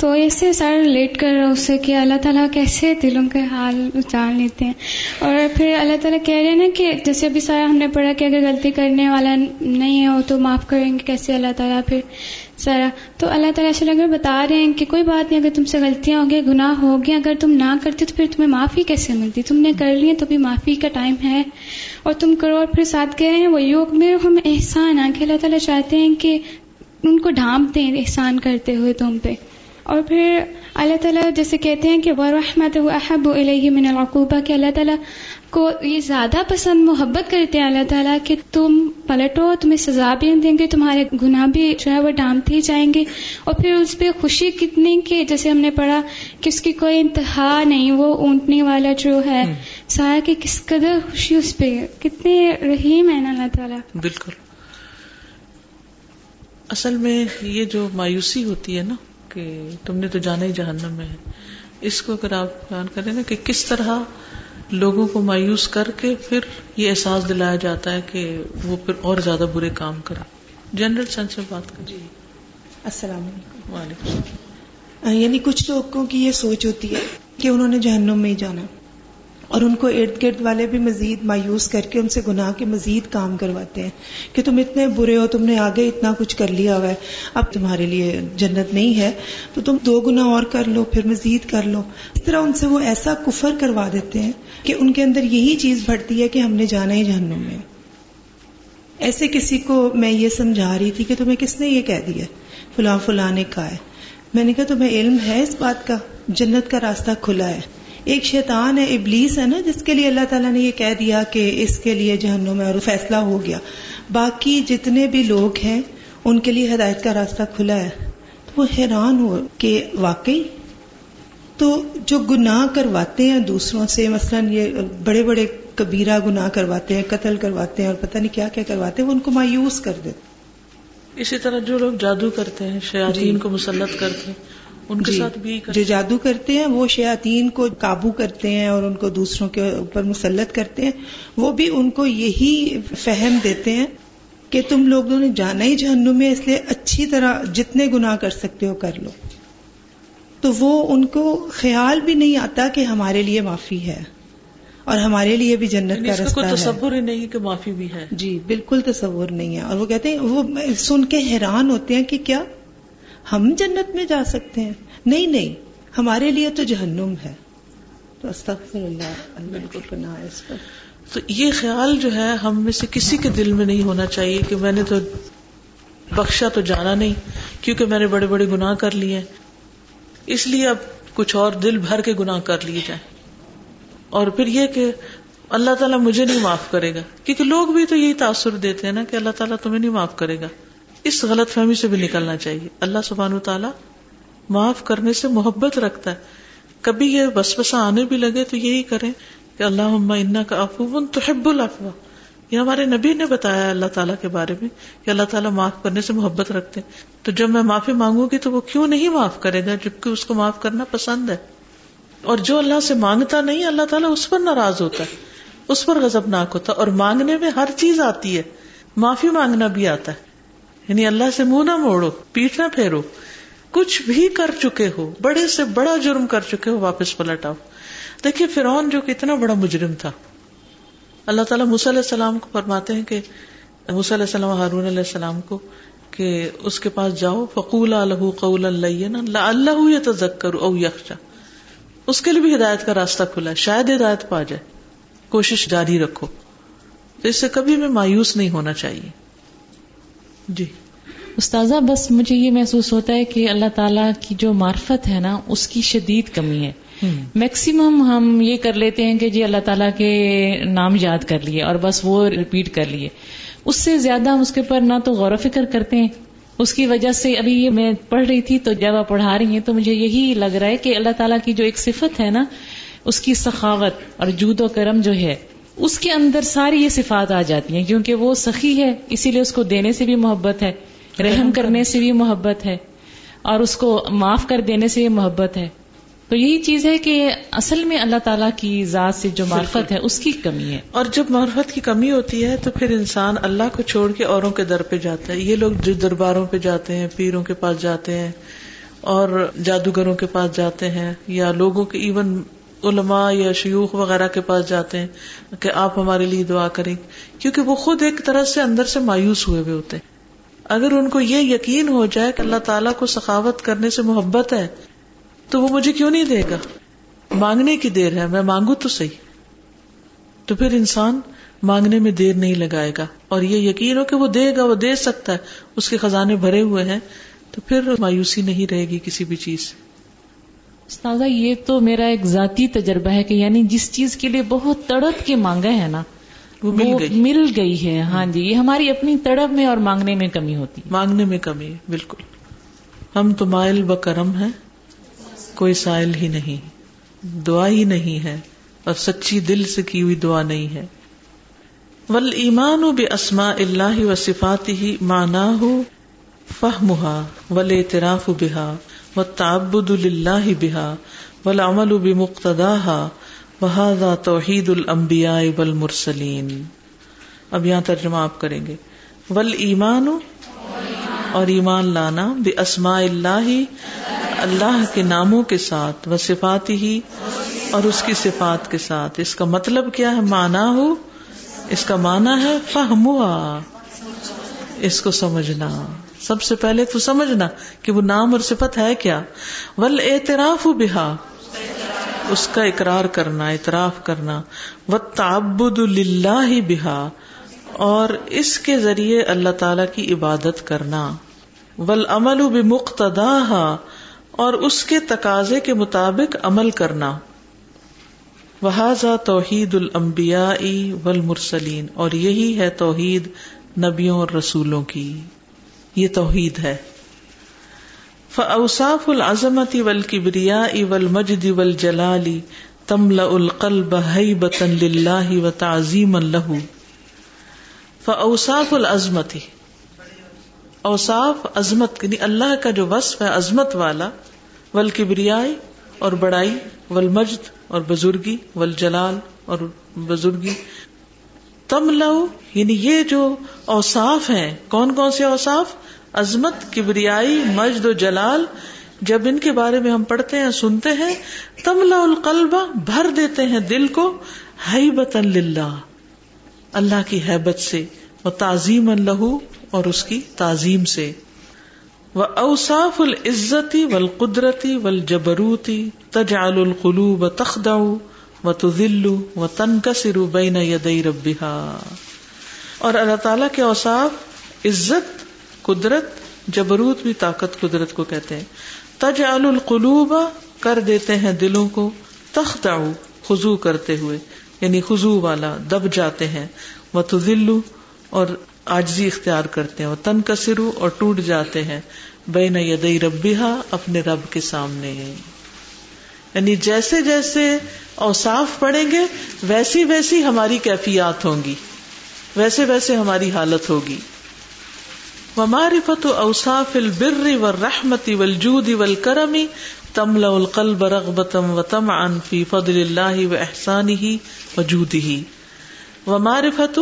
تو ایسے سارا ریلیٹ کر رہا اس سے کہ اللہ تعالیٰ کیسے دلوں کے حال جان لیتے ہیں۔ اور پھر اللہ تعالیٰ کہہ رہے ہیں نا کہ جیسے ابھی سارا ہم نے پڑھا کہ اگر غلطی کرنے والا نہیں ہو تو معاف کریں گے، کیسے اللہ تعالیٰ پھر سارا۔ تو اللہ تعالیٰ ایسے لگ بتا رہے ہیں کہ کوئی بات نہیں، اگر تم سے غلطیاں ہو گیا گناہ ہو گیا اگر تم نہ کرتے تو پھر تمہیں معافی کیسے ملتی؟ تم نے کر لی تو بھی معافی کا ٹائم ہے۔ اور تم کرو اور پھر ساتھ گئے ہیں۔ وہ یوگ میں ہم احسان آ کے اللہ تعالیٰ چاہتے ہیں کہ ان کو ڈھانپ دیں احسان کرتے ہوئے تم پہ۔ اور پھر اللہ تعالیٰ جیسے کہتے ہیں کہ ورحمت احب علیہ من العقوبہ کہ اللہ تعالیٰ کو یہ زیادہ پسند محبت کرتے ہیں اللہ تعالیٰ کہ تم پلٹو تمہیں سزا بھی دیں گے تمہارے گناہ بھی جو ہے وہ ڈانپتے ہی جائیں گے۔ اور پھر اس پہ خوشی کتنی کہ جیسے ہم نے پڑھا کہ اس کی کوئی انتہا نہیں وہ اونٹنے والا جو ہے سارا کہ کس قدر خوشی اس پہ کتنے رحیم ہے نا اللہ تعالیٰ۔ بالکل۔ اصل میں یہ جو مایوسی ہوتی ہے نا کہ تم نے تو جانا ہی جہنم میں ہے۔ اس کو اگر آپ بیان کریں نا کہ کس طرح لوگوں کو مایوس کر کے پھر یہ احساس دلایا جاتا ہے کہ وہ پھر اور زیادہ برے کام کرے جنرل سینس میں بات کر جی۔ السلام علیکم۔ وعلیکم یعنی کچھ لوگوں کی یہ سوچ ہوتی ہے کہ انہوں نے جہنم میں ہی جانا۔ اور ان کو ارد گرد والے بھی مزید مایوس کر کے ان سے گناہ کے مزید کام کرواتے ہیں کہ تم اتنے برے ہو، تم نے آگے اتنا کچھ کر لیا ہوا ہے، اب تمہارے لیے جنت نہیں ہے، تو تم دو گنا اور کر لو، پھر مزید کر لو۔ اس طرح ان سے وہ ایسا کفر کروا دیتے ہیں کہ ان کے اندر یہی چیز بڑھتی ہے کہ ہم نے جانا ہی جہنم میں۔ ایسے کسی کو میں یہ سمجھا رہی تھی کہ تمہیں کس نے یہ کہہ دیا؟ فلاں فلاں نے کہا ہے۔ میں نے کہا، تمہیں علم ہے اس بات کا؟ جنت کا راستہ کھلا ہے۔ ایک شیطان ہے ابلیس ہے نا جس کے لیے اللہ تعالیٰ نے یہ کہہ دیا کہ اس کے لیے جہنم میں اور فیصلہ ہو گیا۔ باقی جتنے بھی لوگ ہیں ان کے لیے ہدایت کا راستہ کھلا ہے۔ تو وہ حیران ہو کہ واقعی تو جو گناہ کرواتے ہیں دوسروں سے مثلا یہ بڑے بڑے کبیرہ گناہ کرواتے ہیں قتل کرواتے ہیں اور پتہ نہیں کیا کیا کرواتے ہیں وہ ان کو مایوس کر دیتے اسی طرح جو لوگ جادو کرتے ہیں شیاطین جی۔ کو مسلط کرتے ہیں ان کے جی ساتھ بھی جو جادو کرتے ہیں وہ شیاطین کو قابو کرتے ہیں اور ان کو دوسروں کے اوپر مسلط کرتے ہیں۔ وہ بھی ان کو یہی فہم دیتے ہیں کہ تم لوگوں نے جانا ہی جہنم میں اس لیے اچھی طرح جتنے گناہ کر سکتے ہو کر لو۔ تو وہ ان کو خیال بھی نہیں آتا کہ ہمارے لیے معافی ہے اور ہمارے لیے بھی جنت یعنی کا رستہ تصور ہی نہیں کہ معافی بھی ہے۔ جی بالکل تصور نہیں ہے۔ اور وہ کہتے ہیں وہ سن کے حیران ہوتے ہیں کہ کیا ہم جنت میں جا سکتے ہیں۔ نہیں نہیں ہمارے لیے تو جہنم ہے۔ تو استغفر اللہ اللہ کو پناہ اس پر۔ تو یہ خیال جو ہے ہم میں سے کسی کے دل میں نہیں ہونا چاہیے کہ میں نے تو بخشا تو جانا نہیں کیونکہ میں نے بڑے بڑے گناہ کر لیے اس لیے اب کچھ اور دل بھر کے گناہ کر لیے جائیں۔ اور پھر یہ کہ اللہ تعالیٰ مجھے نہیں معاف کرے گا۔ کیونکہ لوگ بھی تو یہی تاثر دیتے ہیں نا کہ اللہ تعالیٰ تمہیں نہیں معاف کرے گا۔ اس غلط فہمی سے بھی نکلنا چاہیے۔ اللہ سبحان تعالیٰ معاف کرنے سے محبت رکھتا ہے۔ کبھی یہ بس بسا آنے بھی لگے تو یہی کریں کہ اللہ انا کا افو تو حب الافوا یہ ہمارے نبی نے بتایا اللہ تعالیٰ کے بارے میں کہ اللہ تعالیٰ معاف کرنے سے محبت رکھتے تو جب میں معافی مانگوں گی تو وہ کیوں نہیں معاف کرے گا جبکہ اس کو معاف کرنا پسند ہے؟ اور جو اللہ سے مانگتا نہیں، اللہ تعالیٰ اس پر ناراض ہوتا ہے۔ اس پر غزب ناک ہوتا ہے۔ اور مانگنے میں ہر چیز آتی ہے۔ معافی مانگنا بھی آتا ہے۔ یعنی اللہ سے منہ نہ موڑو پیٹ نہ پھیرو۔ کچھ بھی کر چکے ہو، بڑے سے بڑا جرم کر چکے ہو، واپس پلٹ آؤ۔ دیکھیے فرعون جو کتنا بڑا مجرم تھا۔ اللہ تعالیٰ علیہ السلام کو فرماتے ہیں کہ علیہ السلام ہارون علیہ السلام کو کہ اس کے پاس جاؤ فقول الح قول اللہ اللہ تذکر او یکشا اس کے لیے بھی ہدایت کا راستہ کھلا ہے، شاید ہدایت پا جائے۔ کوشش جاری رکھو۔ تو اس سے کبھی بھی مایوس نہیں ہونا چاہیے۔ جی۔ استاذہ بس مجھے یہ محسوس ہوتا ہے کہ اللہ تعالیٰ کی جو معرفت ہے نا اس کی شدید کمی ہے۔ میکسیمم ہم یہ کر لیتے ہیں کہ جی اللہ تعالیٰ کے نام یاد کر لیے اور بس وہ ریپیٹ کر لیے۔ اس سے زیادہ ہم اس کے اوپر نہ تو غور و فکر کرتے ہیں۔ اس کی وجہ سے ابھی یہ میں پڑھ رہی تھی تو جب آپ پڑھا رہی ہیں تو مجھے یہی لگ رہا ہے کہ اللہ تعالیٰ کی جو ایک صفت ہے نا اس کی سخاوت اور جود و کرم جو ہے اس کے اندر ساری یہ صفات آ جاتی ہیں۔ کیونکہ وہ سخی ہے اسی لیے اس کو دینے سے بھی محبت ہے۔ رحم کرنے سے بھی محبت ہے اور اس کو معاف کر دینے سے بھی محبت ہے۔ تو یہی چیز ہے کہ اصل میں اللہ تعالیٰ کی ذات سے جو معرفت ہے اس کی کمی ہے۔ اور جب معرفت کی کمی ہوتی ہے تو پھر انسان اللہ کو چھوڑ کے اوروں کے در پہ جاتا ہے۔ یہ لوگ جو درباروں پہ جاتے ہیں پیروں کے پاس جاتے ہیں اور جادوگروں کے پاس جاتے ہیں یا لوگوں کے ایون علماء یا شیوخ وغیرہ کے پاس جاتے ہیں کہ آپ ہمارے لیے دعا کریں۔ کیونکہ وہ خود ایک طرح سے اندر سے مایوس ہوئے ہوئے ہوتے ہیں۔ اگر ان کو یہ یقین ہو جائے کہ اللہ تعالیٰ کو سخاوت کرنے سے محبت ہے، تو وہ مجھے کیوں نہیں دے گا؟ مانگنے کی دیر ہے، میں مانگوں تو صحیح۔ تو پھر انسان مانگنے میں دیر نہیں لگائے گا۔ اور یہ یقین ہو کہ وہ دے گا، وہ دے سکتا ہے۔ اس کے خزانے بھرے ہوئے ہیں، تو پھر مایوسی نہیں رہے گی کسی بھی چیز سے۔ استاذہ، یہ تو میرا ایک ذاتی تجربہ ہے کہ یعنی جس چیز کے لیے بہت تڑپ کے مانگا ہے نا وہ مل گئی۔ مل گئی ہے۔ ہاں جی یہ ہماری اپنی تڑپ میں اور مانگنے میں کمی ہوتی مانگنے میں کمی بالکل۔ ہم تو مائل و کرم ہے کوئی سائل ہی نہیں دعا ہی نہیں ہے اور سچی دل سے کی ہوئی دعا نہیں ہے۔ ول ایمان بے اسما اللہ و صفات ہی مانا ہو فہمہ ول اعتراف بحا و تابد اللہ بحا ول عمل بے مقتدا بحاذا توحید المبیا ول مرسلین اب یہاں ترجمہ آپ کریں گے۔ ول ایمان اور ایمان لانا بے اسما اللہ اللہ کے ناموں کے ساتھ وہ صفات ہی اور اس کی صفات کے ساتھ۔ اس کا مطلب کیا ہے؟ مانا ہو، اس کا مانا ہے فہموا اس کو سمجھنا۔ سب سے پہلے تو سمجھنا کہ وہ نام اور صفت ہے کیا؟ ول اعتراف بہا اس کا اقرار کرنا، اعتراف کرنا و تعبد اللہ بہا اور اس کے ذریعے اللہ تعالی کی عبادت کرنا۔ ول عمل بمقتدا اور اس کے تقاضے کے مطابق عمل کرنا۔ وہذا توحید المبیا والمرسلین اور یہی ہے توحید نبیوں اور رسولوں کی۔ یہ توحید ہے۔ فاوصاف العظمت والکبریا والمجد والجلال تملا القلب هيبه لله وتعظيما له. فاوصاف العظمت، اوصاف عظمت یعنی اللہ کا جو وصف ہے عظمت والا ول اور بڑائی ول مجد اور بزرگی ول جلال اور بزرگی. تم لو یعنی یہ جو اوساف ہیں، کون کون سے اوساف عظمت، کبریائی، مجد و جلال، جب ان کے بارے میں ہم پڑھتے ہیں، سنتے ہیں تم لا القلبہ بھر دیتے ہیں دل کو حیبت اللہ اللہ کی حیبت سے وہ تعظیم اللہ اور اس کی تعظیم سے۔ وہ اوساف العزتی و القدرتی و الجبروتی تجال القلوب تخدا و تلو و تنکسر بین یدئی ربیحا اور اللہ تعالی کے اوساف عزت قدرت، جبروت بھی طاقت قدرت کو کہتے ہیں۔ تج القلوب، کر دیتے ہیں دلوں کو۔ تختا خزو کرتے ہوئے۔ یعنی خزو والا، دب جاتے ہیں۔ وہ تو اور آجزی اختیار کرتے ہیں۔ وہ تن کسرو اور ٹوٹ جاتے ہیں۔ بے یدئی ربیحا اپنے رب کے سامنے۔ یعنی جیسے جیسے اوساف پڑیں گے، ویسی ویسی ہماری کیفیات ہوں گی۔ ویسے ویسے ہماری حالت ہوگی۔ معرفت اوساف البر و رحمتی ولجود ول کرمی القلب رغبتم و تم فی فضل اللہ و احسانی ہی وجود ہی و معرفت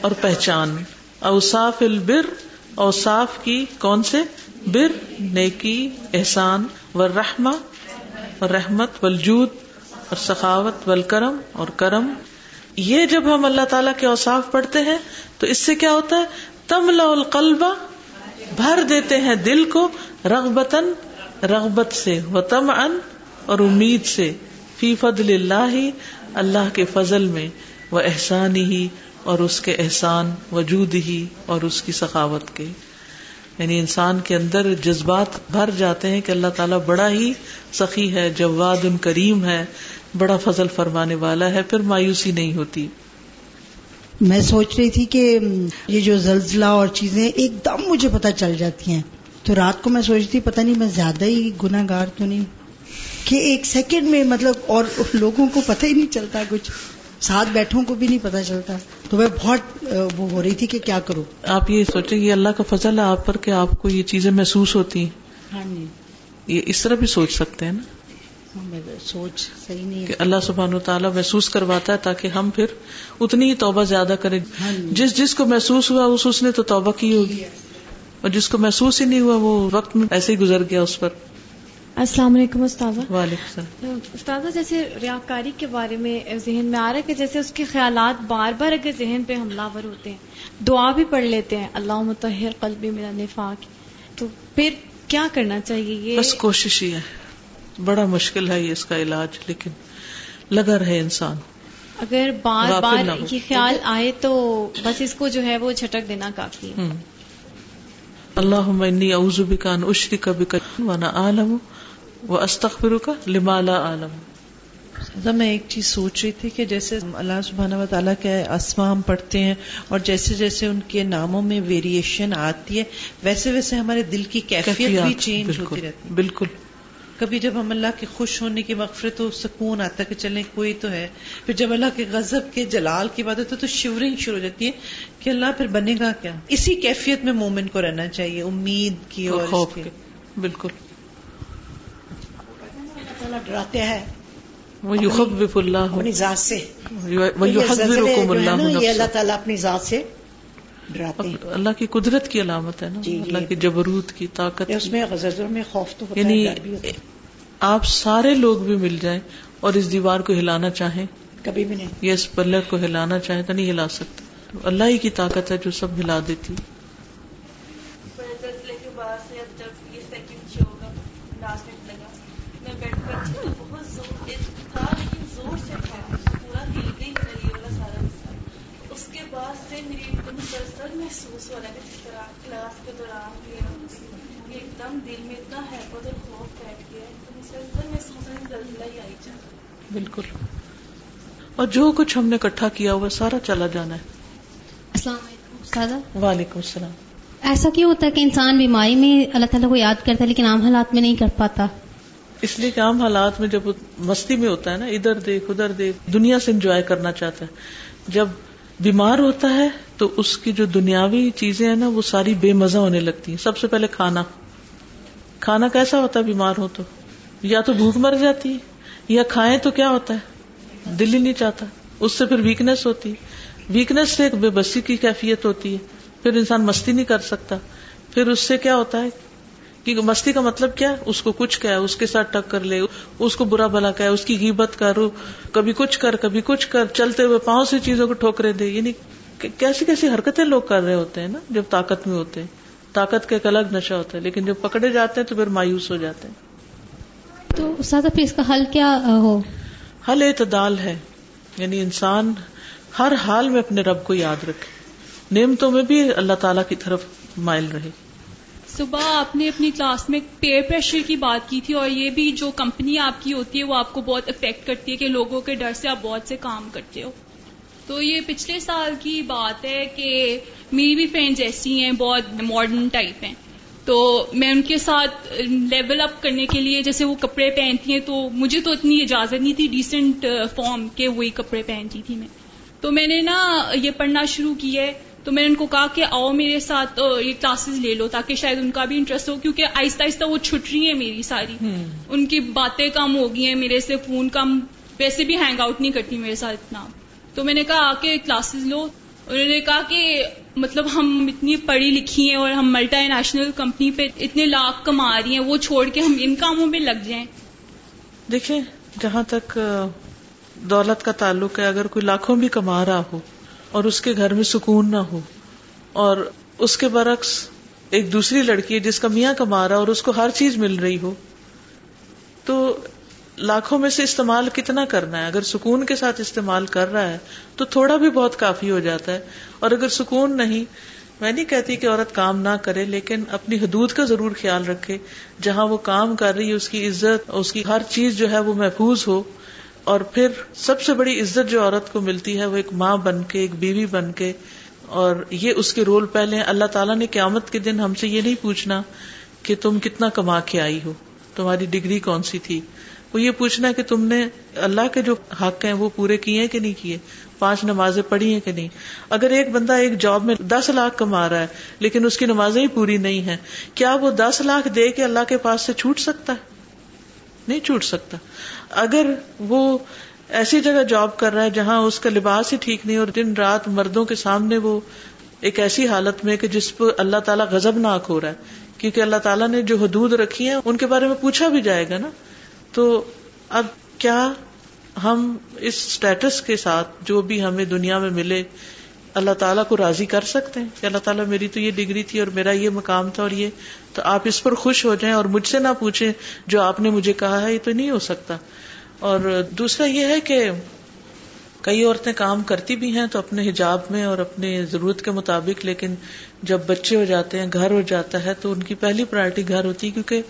اور پہچان. اوساف البر اوصاف کی کون سے؟ بر، نیکی، احسان و رحما رحمت والجود، اور سخاوت، والکرم، اور کرم. یہ جب ہم اللہ تعالیٰ کے اوصاف پڑھتے ہیں، تو اس سے کیا ہوتا ہے؟ تملا القلبہ بھر دیتے ہیں دل کو رغبتن رغبت سے و تم ان اور امید سے۔ فی فضل اللہ اللہ کے فضل میں وہ احسان ہی اور اس کے احسان وجود ہی اور اس کی سخاوت کے۔ یعنی انسان کے اندر جذبات بھر جاتے ہیں کہ اللہ تعالیٰ بڑا ہی سخی ہے، جواد ان کریم ہے، بڑا فضل فرمانے والا ہے، پھر مایوسی نہیں ہوتی۔ میں سوچ رہی تھی کہ یہ جو زلزلہ اور چیزیں ایک دم مجھے پتہ چل جاتی ہیں۔ تو رات کو میں سوچ رہی تھی پتہ نہیں میں زیادہ ہی گناگار تو نہیں کہ ایک سیکنڈ میں مطلب اور لوگوں کو پتہ ہی نہیں چلتا کچھ ساتھ بیٹھوں کو بھی نہیں پتا چلتا۔ تو میں بہت وہ ہو رہی تھی کہ کیا کروں۔ آپ یہ سوچیں یہ اللہ کا فضل ہے آپ پر کہ آپ کو یہ چیزیں محسوس ہوتی۔ ہیں ہاں جی۔ یہ اس طرح بھی سوچ سکتے ہیں نا؟ سوچ صحیح نہیں کہ اللہ سبحان و تعالیٰ محسوس کرواتا ہے تاکہ ہم پھر اتنی ہی توبہ زیادہ کریں۔ ہاں جی۔ جس جس کو محسوس ہوا اس اس نے تو توبہ کی ہوگی۔ اور جس کو محسوس ہی نہیں ہوا وہ وقت میں ایسے ہی گزر گیا اس پر۔ السلام علیکم استاذہ۔ وعلیکم السلام۔ استاذہ جیسے ریاکاری کے بارے میں ذہن میں آ رہا ہے کہ جیسے اس کے خیالات بار بار اگر ذہن پہ حملہ ور ہوتے ہیں دعا بھی پڑھ لیتے ہیں اللہ متحر قلبی میرا نفاق تو پھر کیا کرنا چاہیے؟ یہ بس کوشش ہی ہے۔ بڑا مشکل ہے یہ اس کا علاج لیکن لگا رہے انسان۔ اگر بار بار۔ یہ خیال آئے تو بس اس کو جو ہے وہ چھٹک دینا کافی ہے۔ اللہ اعوذ بک ان اشرک بک وانا عالم و استغفرک لما لا عالم میں ایک چیز سوچ رہی تھی کہ جیسے اللہ سبحانہ و تعالیٰ کے اسما ہم پڑھتے ہیں اور جیسے جیسے ان کے ناموں میں ویریشن آتی ہے ویسے ویسے ہمارے دل کی کیفیت بھی چینج ہوتی رہتی ہے۔ بالکل۔ کبھی جب ہم اللہ کے خوش ہونے کی مغفرت تو سکون آتا ہے کہ چلیں کوئی تو ہے پھر جب اللہ کے غضب کے جلال کی بات ہوتی ہے تو شیورنگ شروع ہو جاتی ہے کہ اللہ پھر بنے گا کیا؟ اسی کیفیت میں مومن کو رہنا چاہیے امید کی اور خوف کی۔ بالکل۔ ڈراتے ہیں۔ اللہ۔ اپنی ذات سے۔ یہ اللہ تعالیٰ اپنی ذات سے ڈراتے ہیں۔ اللہ کی قدرت کی علامت ہے نا۔ جی، جی۔ اللہ کی جبروت کی طاقت اس میں غزل میں خوف تو ہوتا ہے یعنی آپ سارے لوگ بھی مل جائیں اور اس دیوار کو ہلانا چاہیں۔ کبھی بھی نہیں۔ یا اس پلر کو ہلانا چاہیں تو نہیں ہلا سکتے۔ تو اللہ ہی کی طاقت ہے جو سب ہلا دیتی۔ زلزلے کے بعد سے اب جب یہ سیکنڈ شو کا لاسٹ منٹ لگا میں بیڈ پر تھی تو بہت زور تھا لیکن زور سے تھا پورا ہل گئی میرا یہ والا سارا حصہ اس کے بعد سے میری ایک دم سر محسوس ہو رہا ہے جس طرح کلاس کے دوران یہ ایک دم دل میں اتنا حیبت اور خوف بیٹھ گیا ہے۔ بالکل۔ اور جو کچھ ہم نے اکٹھا کیا ہوا سارا چلا جانا ہے۔ السلام علیکم وعلیکم السلام۔ ایسا کیوں ہوتا ہے کہ انسان بیماری میں اللہ تعالیٰ کو یاد کرتا ہے لیکن عام حالات میں نہیں کر پاتا؟ اس لیے کہ عام حالات میں جب مستی میں ہوتا ہے نا ادھر دیکھ ادھر دیکھ دنیا سے انجوائے کرنا چاہتا ہے۔ جب بیمار ہوتا ہے تو اس کی جو دنیاوی چیزیں ہیں نا وہ ساری بے مزہ ہونے لگتی ہیں۔ سب سے پہلے کھانا۔ کھانا کیسا ہوتا ہے بیمار ہو تو؟ یا تو بھوک مر جاتی ہے، یا کھائیں تو کیا ہوتا ہے؟ دل ہی نہیں چاہتا۔ اس سے پھر ویکنیس ہوتی۔ ہے ویکنیس سے ایک بے بسی کی کیفیت ہوتی ہے۔ پھر انسان مستی نہیں کر سکتا۔ پھر اس سے کیا ہوتا ہے؟ کیونکہ مستی کا مطلب کیا؟ ہے اس کو کچھ کہ اس کے ساتھ ٹکر لے، اس کو برا بلا کہ اس کی غیبت کر، کبھی کچھ کر، کبھی کچھ کر، چلتے ہوئے پاؤں سے چیزوں کو ٹھوکرے دے۔ یعنی کیسی کیسی حرکتیں لوگ کر رہے ہوتے ہیں نا، جب طاقت میں ہوتے ہیں۔ طاقت کا ایک الگ نشہ ہوتا ہے، لیکن جب پکڑے جاتے ہیں تو پھر مایوس ہو جاتے ہیں۔ تو استاذہ پھر اس کا حل کیا ہو؟ حل اعتدال ہے۔ یعنی انسان ہر حال میں اپنے رب کو یاد رکھے۔ نعمتوں میں بھی اللہ تعالیٰ کی طرف مائل رہے۔ صبح آپ نے اپنی کلاس میں پیئر پریشر کی بات کی تھی اور یہ بھی جو کمپنی آپ کی ہوتی ہے وہ آپ کو بہت افیکٹ کرتی ہے کہ لوگوں کے ڈر سے آپ بہت سے کام کرتے ہو۔ تو یہ پچھلے سال کی بات ہے کہ میری بھی فرینڈز ایسی ہیں بہت ماڈرن ٹائپ ہیں۔ تو میں ان کے ساتھ لیول اپ کرنے کے لیے جیسے وہ کپڑے پہنتی ہیں تو مجھے تو اتنی اجازت نہیں تھی ڈیسنٹ فارم کے وہی کپڑے پہنتی تھی میں۔ تو میں نے نا یہ پڑھنا شروع کی ہے۔ تو میں نے ان کو کہا کہ آؤ میرے ساتھ یہ کلاسز لے لو تاکہ شاید ان کا بھی انٹرسٹ ہو کیونکہ آہستہ آہستہ وہ چھٹ رہی ہیں میری ساری۔ ان کی باتیں کم ہو گئی ہیں میرے سے فون کم ویسے بھی ہینگ آؤٹ نہیں کرتی میرے ساتھ اتنا۔ تو میں نے کہا آ کے کلاسز لو۔ انہوں نے کہا کہ مطلب ہم اتنی پڑھی لکھی ہیں اور ہم ملٹا نیشنل کمپنی پہ اتنے لاکھ کما رہی ہیں، وہ چھوڑ کے ہم ان کاموں میں لگ جائیں۔ دیکھیں، جہاں تک دولت کا تعلق ہے، اگر کوئی لاکھوں بھی کما رہا ہو اور اس کے گھر میں سکون نہ ہو اور اس کے برعکس ایک دوسری لڑکی ہے جس کا میاں کما رہا اور اس کو ہر چیز مل رہی ہو، تو لاکھوں میں سے استعمال کتنا کرنا ہے؟ اگر سکون کے ساتھ استعمال کر رہا ہے تو تھوڑا بھی بہت کافی ہو جاتا ہے۔ اور اگر سکون نہیں، میں نہیں کہتی کہ عورت کام نہ کرے، لیکن اپنی حدود کا ضرور خیال رکھے۔ جہاں وہ کام کر رہی ہے، اس کی عزت، اس کی ہر چیز جو ہے وہ محفوظ ہو۔ اور پھر سب سے بڑی عزت جو عورت کو ملتی ہے، وہ ایک ماں بن کے، ایک بیوی بن کے۔ اور یہ اس کے رول پہلے اللہ تعالیٰ نے قیامت کے دن ہم سے یہ نہیں پوچھنا کہ تم کتنا کما کے آئی ہو، تمہاری ڈگری کون سی تھی؟ وہ یہ پوچھنا ہے کہ تم نے اللہ کے جو حق ہیں وہ پورے کیے ہیں کہ نہیں کیے؟ پانچ نمازیں پڑھی ہیں کہ نہیں؟ اگر ایک بندہ ایک جاب میں دس لاکھ کما رہا ہے، لیکن اس کی نمازیں ہی پوری نہیں ہے کیا وہ دس لاکھ دے کے اللہ کے پاس سے چھوٹ سکتا ہے؟ نہیں چھوٹ سکتا۔ اگر وہ ایسی جگہ جاب کر رہا ہے جہاں اس کا لباس ہی ٹھیک نہیں اور دن رات مردوں کے سامنے وہ ایک ایسی حالت میں کہ جس پہ اللہ تعالیٰ غزب ناک ہو رہا ہے، کیونکہ اللہ تعالیٰ نے جو حدود رکھی ہیں، ان کے بارے میں پوچھا بھی جائے گا نا۔ تو اب کیا ہم اس اسٹیٹس کے ساتھ جو بھی ہمیں دنیا میں ملے، اللہ تعالیٰ کو راضی کر سکتے ہیں؟ کہ اللہ تعالیٰ میری تو یہ ڈگری تھی اور میرا یہ مقام تھا اور یہ، تو آپ اس پر خوش ہو جائیں اور مجھ سے نہ پوچھیں جو آپ نے مجھے کہا ہے، یہ تو نہیں ہو سکتا۔ اور دوسرا یہ ہے کہ کئی عورتیں کام کرتی بھی ہیں تو اپنے حجاب میں اور اپنے ضرورت کے مطابق، لیکن جب بچے ہو جاتے ہیں، گھر ہو جاتا ہے تو ان کی پہلی پرائرٹی گھر ہوتی ہے، کیونکہ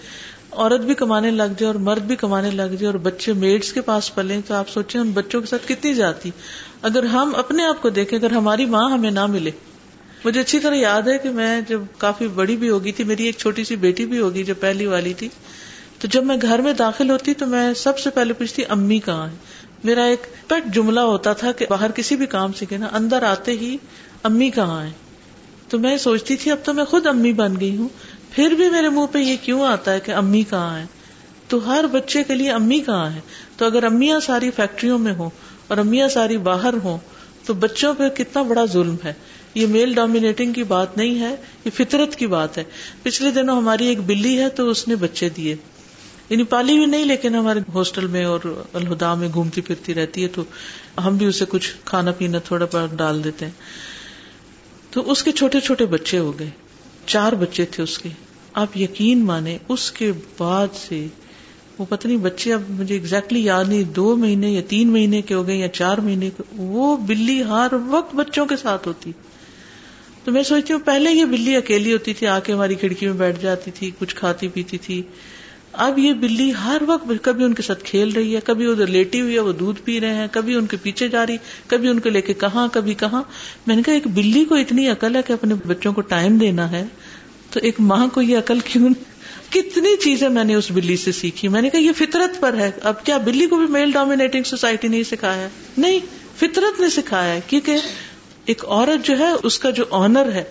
عورت بھی کمانے لگ جائے اور مرد بھی کمانے لگ جائے اور بچے میڈس کے پاس پلے تو آپ سوچیں ان بچوں کے ساتھ کتنی جاتی۔ اگر ہم اپنے آپ کو دیکھیں، اگر ہماری ماں ہمیں نہ ملے۔ مجھے اچھی طرح یاد ہے کہ میں جب کافی بڑی بھی ہوگی تھی، میری ایک چھوٹی سی بیٹی بھی ہوگی جو پہلی والی تھی۔ تو جب میں گھر میں داخل ہوتی تو میں سب سے پہلے پوچھتی، امی کہاں ہے میرا ایک پیٹ جملہ ہوتا تھا کہ باہر کسی بھی کام سے نا، اندر آتے ہی امی کہاں ہے تو میں سوچتی تھی، اب تو میں خود امی بن گئی ہوں۔ پھر بھی میرے منہ پہ یہ کیوں آتا ہے کہ امی کہاں ہے تو ہر بچے کے لیے امی کہاں ہے تو اگر امیاں ساری فیکٹریوں میں ہوں اور امیاں ساری باہر ہوں، تو بچوں پہ کتنا بڑا ظلم ہے۔ یہ میل ڈومینیٹنگ کی بات نہیں ہے، یہ فطرت کی بات ہے۔ پچھلے دنوں ہماری ایک بلی ہے تو اس نے بچے دیے۔ یعنی پالی ہوئی نہیں، لیکن ہمارے ہاسٹل میں اور الہدا میں گھومتی پھرتی رہتی ہے، تو ہم بھی اسے کچھ کھانا پینا تھوڑا بہت ڈال دیتے ہیں۔ تو اس کے چھوٹے چھوٹے بچے ہو گئے۔ چار بچے تھے اس کے۔ آپ یقین مانے اس کے بعد سے وہ پتہ نہیں بچے اب مجھے exactly یاد نہیں، دو مہینے یا تین مہینے کے ہو گئے یا چار مہینے کے، وہ بلی ہر وقت بچوں کے ساتھ ہوتی۔ تو میں سوچتی ہوں، پہلے یہ بلی اکیلی ہوتی تھی، آ کے ہماری کھڑکی میں بیٹھ جاتی تھی، کچھ کھاتی پیتی تھی۔ اب یہ بلی ہر وقت کبھی ان کے ساتھ کھیل رہی ہے، کبھی ادھر لیٹی ہوئی ہے، وہ دودھ پی رہے ہیں، کبھی ان کے پیچھے جا رہی، کبھی ان کو لے کے کہاں، کبھی کہاں۔ میں نے کہا، ایک بلی کو اتنی عقل ہے کہ اپنے بچوں کو ٹائم دینا ہے، تو ایک ماں کو یہ عقل کیوں کتنی چیزیں میں نے اس بلی سے سیکھی۔ میں نے کہا، یہ فطرت پر ہے۔ اب کیا بلی کو بھی میل ڈومینیٹنگ سوسائٹی نہیں سکھایا نہیں، فطرت نے سکھایا ہے، کیونکہ ایک عورت جو ہے، اس کا جو آنر ہے،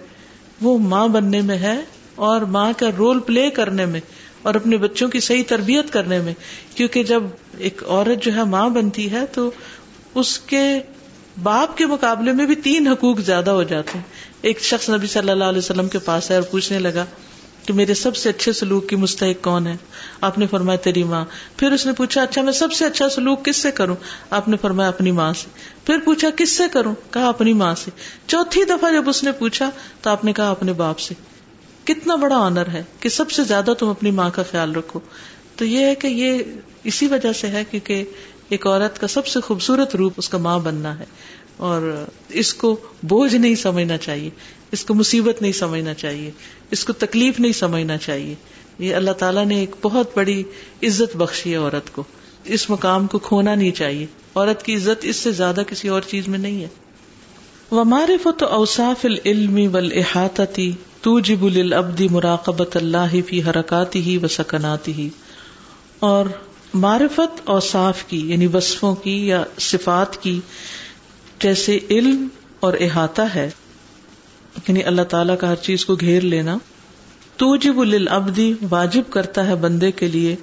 وہ ماں بننے میں ہے اور ماں کا رول پلے کرنے میں۔ اور اپنے بچوں کی صحیح تربیت کرنے میں، کیونکہ جب ایک عورت جو ہے ماں بنتی ہے تو اس کے باپ کے مقابلے میں بھی تین حقوق زیادہ ہو جاتے ہیں۔ ایک شخص نبی صلی اللہ علیہ وسلم کے پاس ہے اور پوچھنے لگا کہ میرے سب سے اچھے سلوک کی مستحق کون ہے؟ آپ نے فرمایا تیری ماں۔ پھر اس نے پوچھا اچھا میں سب سے اچھا سلوک کس سے کروں؟ آپ نے فرمایا اپنی ماں سے۔ پھر پوچھا، کس سے کروں؟ کہا، اپنی ماں سے۔ چوتھی دفعہ جب اس نے پوچھا تو آپ نے کہا اپنے باپ سے۔ کتنا بڑا آنر ہے کہ سب سے زیادہ تم اپنی ماں کا خیال رکھو۔ تو یہ ہے کہ یہ اسی وجہ سے ہے کیونکہ ایک عورت کا سب سے خوبصورت روپ اس کا ماں بننا ہے۔ اور اس کو بوجھ نہیں سمجھنا چاہیے، اس کو مصیبت نہیں سمجھنا چاہیے، اس کو تکلیف نہیں سمجھنا چاہیے۔ یہ اللہ تعالیٰ نے ایک بہت بڑی عزت بخشی ہے عورت کو۔ اس مقام کو کھونا نہیں چاہیے۔ عورت کی عزت اس سے زیادہ کسی اور چیز میں نہیں ہے۔ وہ معرفت اوساف العلم ول احاطتی تو جب العبدی مراقبت اللہ فی حرکاتی ہی و سکناتی ہی اور معرفت اوصاف کی یعنی وصفوں کی یا صفات کی جیسے علم اور احاطہ ہے یعنی اللہ تعالیٰ کا ہر چیز کو گھیر لینا۔ تو جب العبدی واجب کرتا ہے بندے کے لیے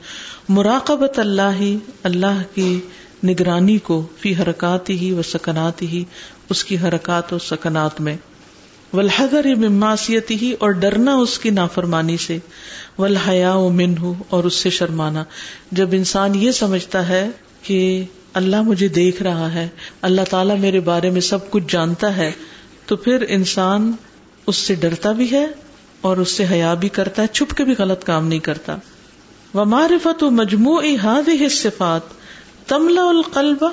مراقبت اللہ ہی اللہ کی نگرانی کو، فی حرکات ہی و سکنات ہی اس کی حرکات و سکنات میں۔ ولحدر مماسیتی ہی اور ڈرنا اس کی نافرمانی سے ولحیا و من ہو اور اس سے شرمانا۔ جب انسان یہ سمجھتا ہے کہ اللہ مجھے دیکھ رہا ہے، اللہ تعالیٰ میرے بارے میں سب کچھ جانتا ہے، تو پھر انسان اس سے ڈرتا بھی ہے اور اس سے حیا بھی کرتا ہے، چھپ کے بھی غلط کام نہیں کرتا۔ و معرفت و مجموعی هذه الصفات تملا القلب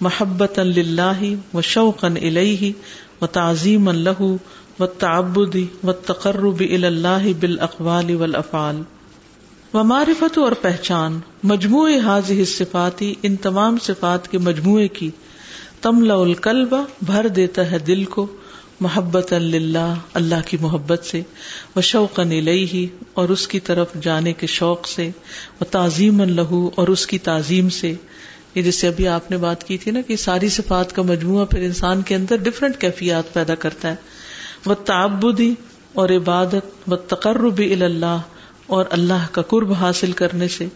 محبت اللہ و شوقن الیہ۔ و تعظیم اللہ و تعبد و تقرب اللہ بالاقوال والافعال و معرفت اور پہچان مجموع حاضح صفاتی ان تمام صفات کے مجموعے کی تملا القلب بھر دیتا ہے دل کو محبت اللہ اللہ کی محبت سے وہ شوق ہی اور اس کی طرف جانے کے شوق سے وہ تعظیم لہو اور اس کی تعظیم سے یہ جیسے ابھی آپ نے بات کی تھی نا کہ ساری صفات کا مجموعہ پھر انسان کے اندر ڈفرینٹ کیفیات پیدا کرتا ہے۔ وہ تعبدی اور عبادت و تقرب اللہ اور اللہ کا قرب حاصل کرنے سے۔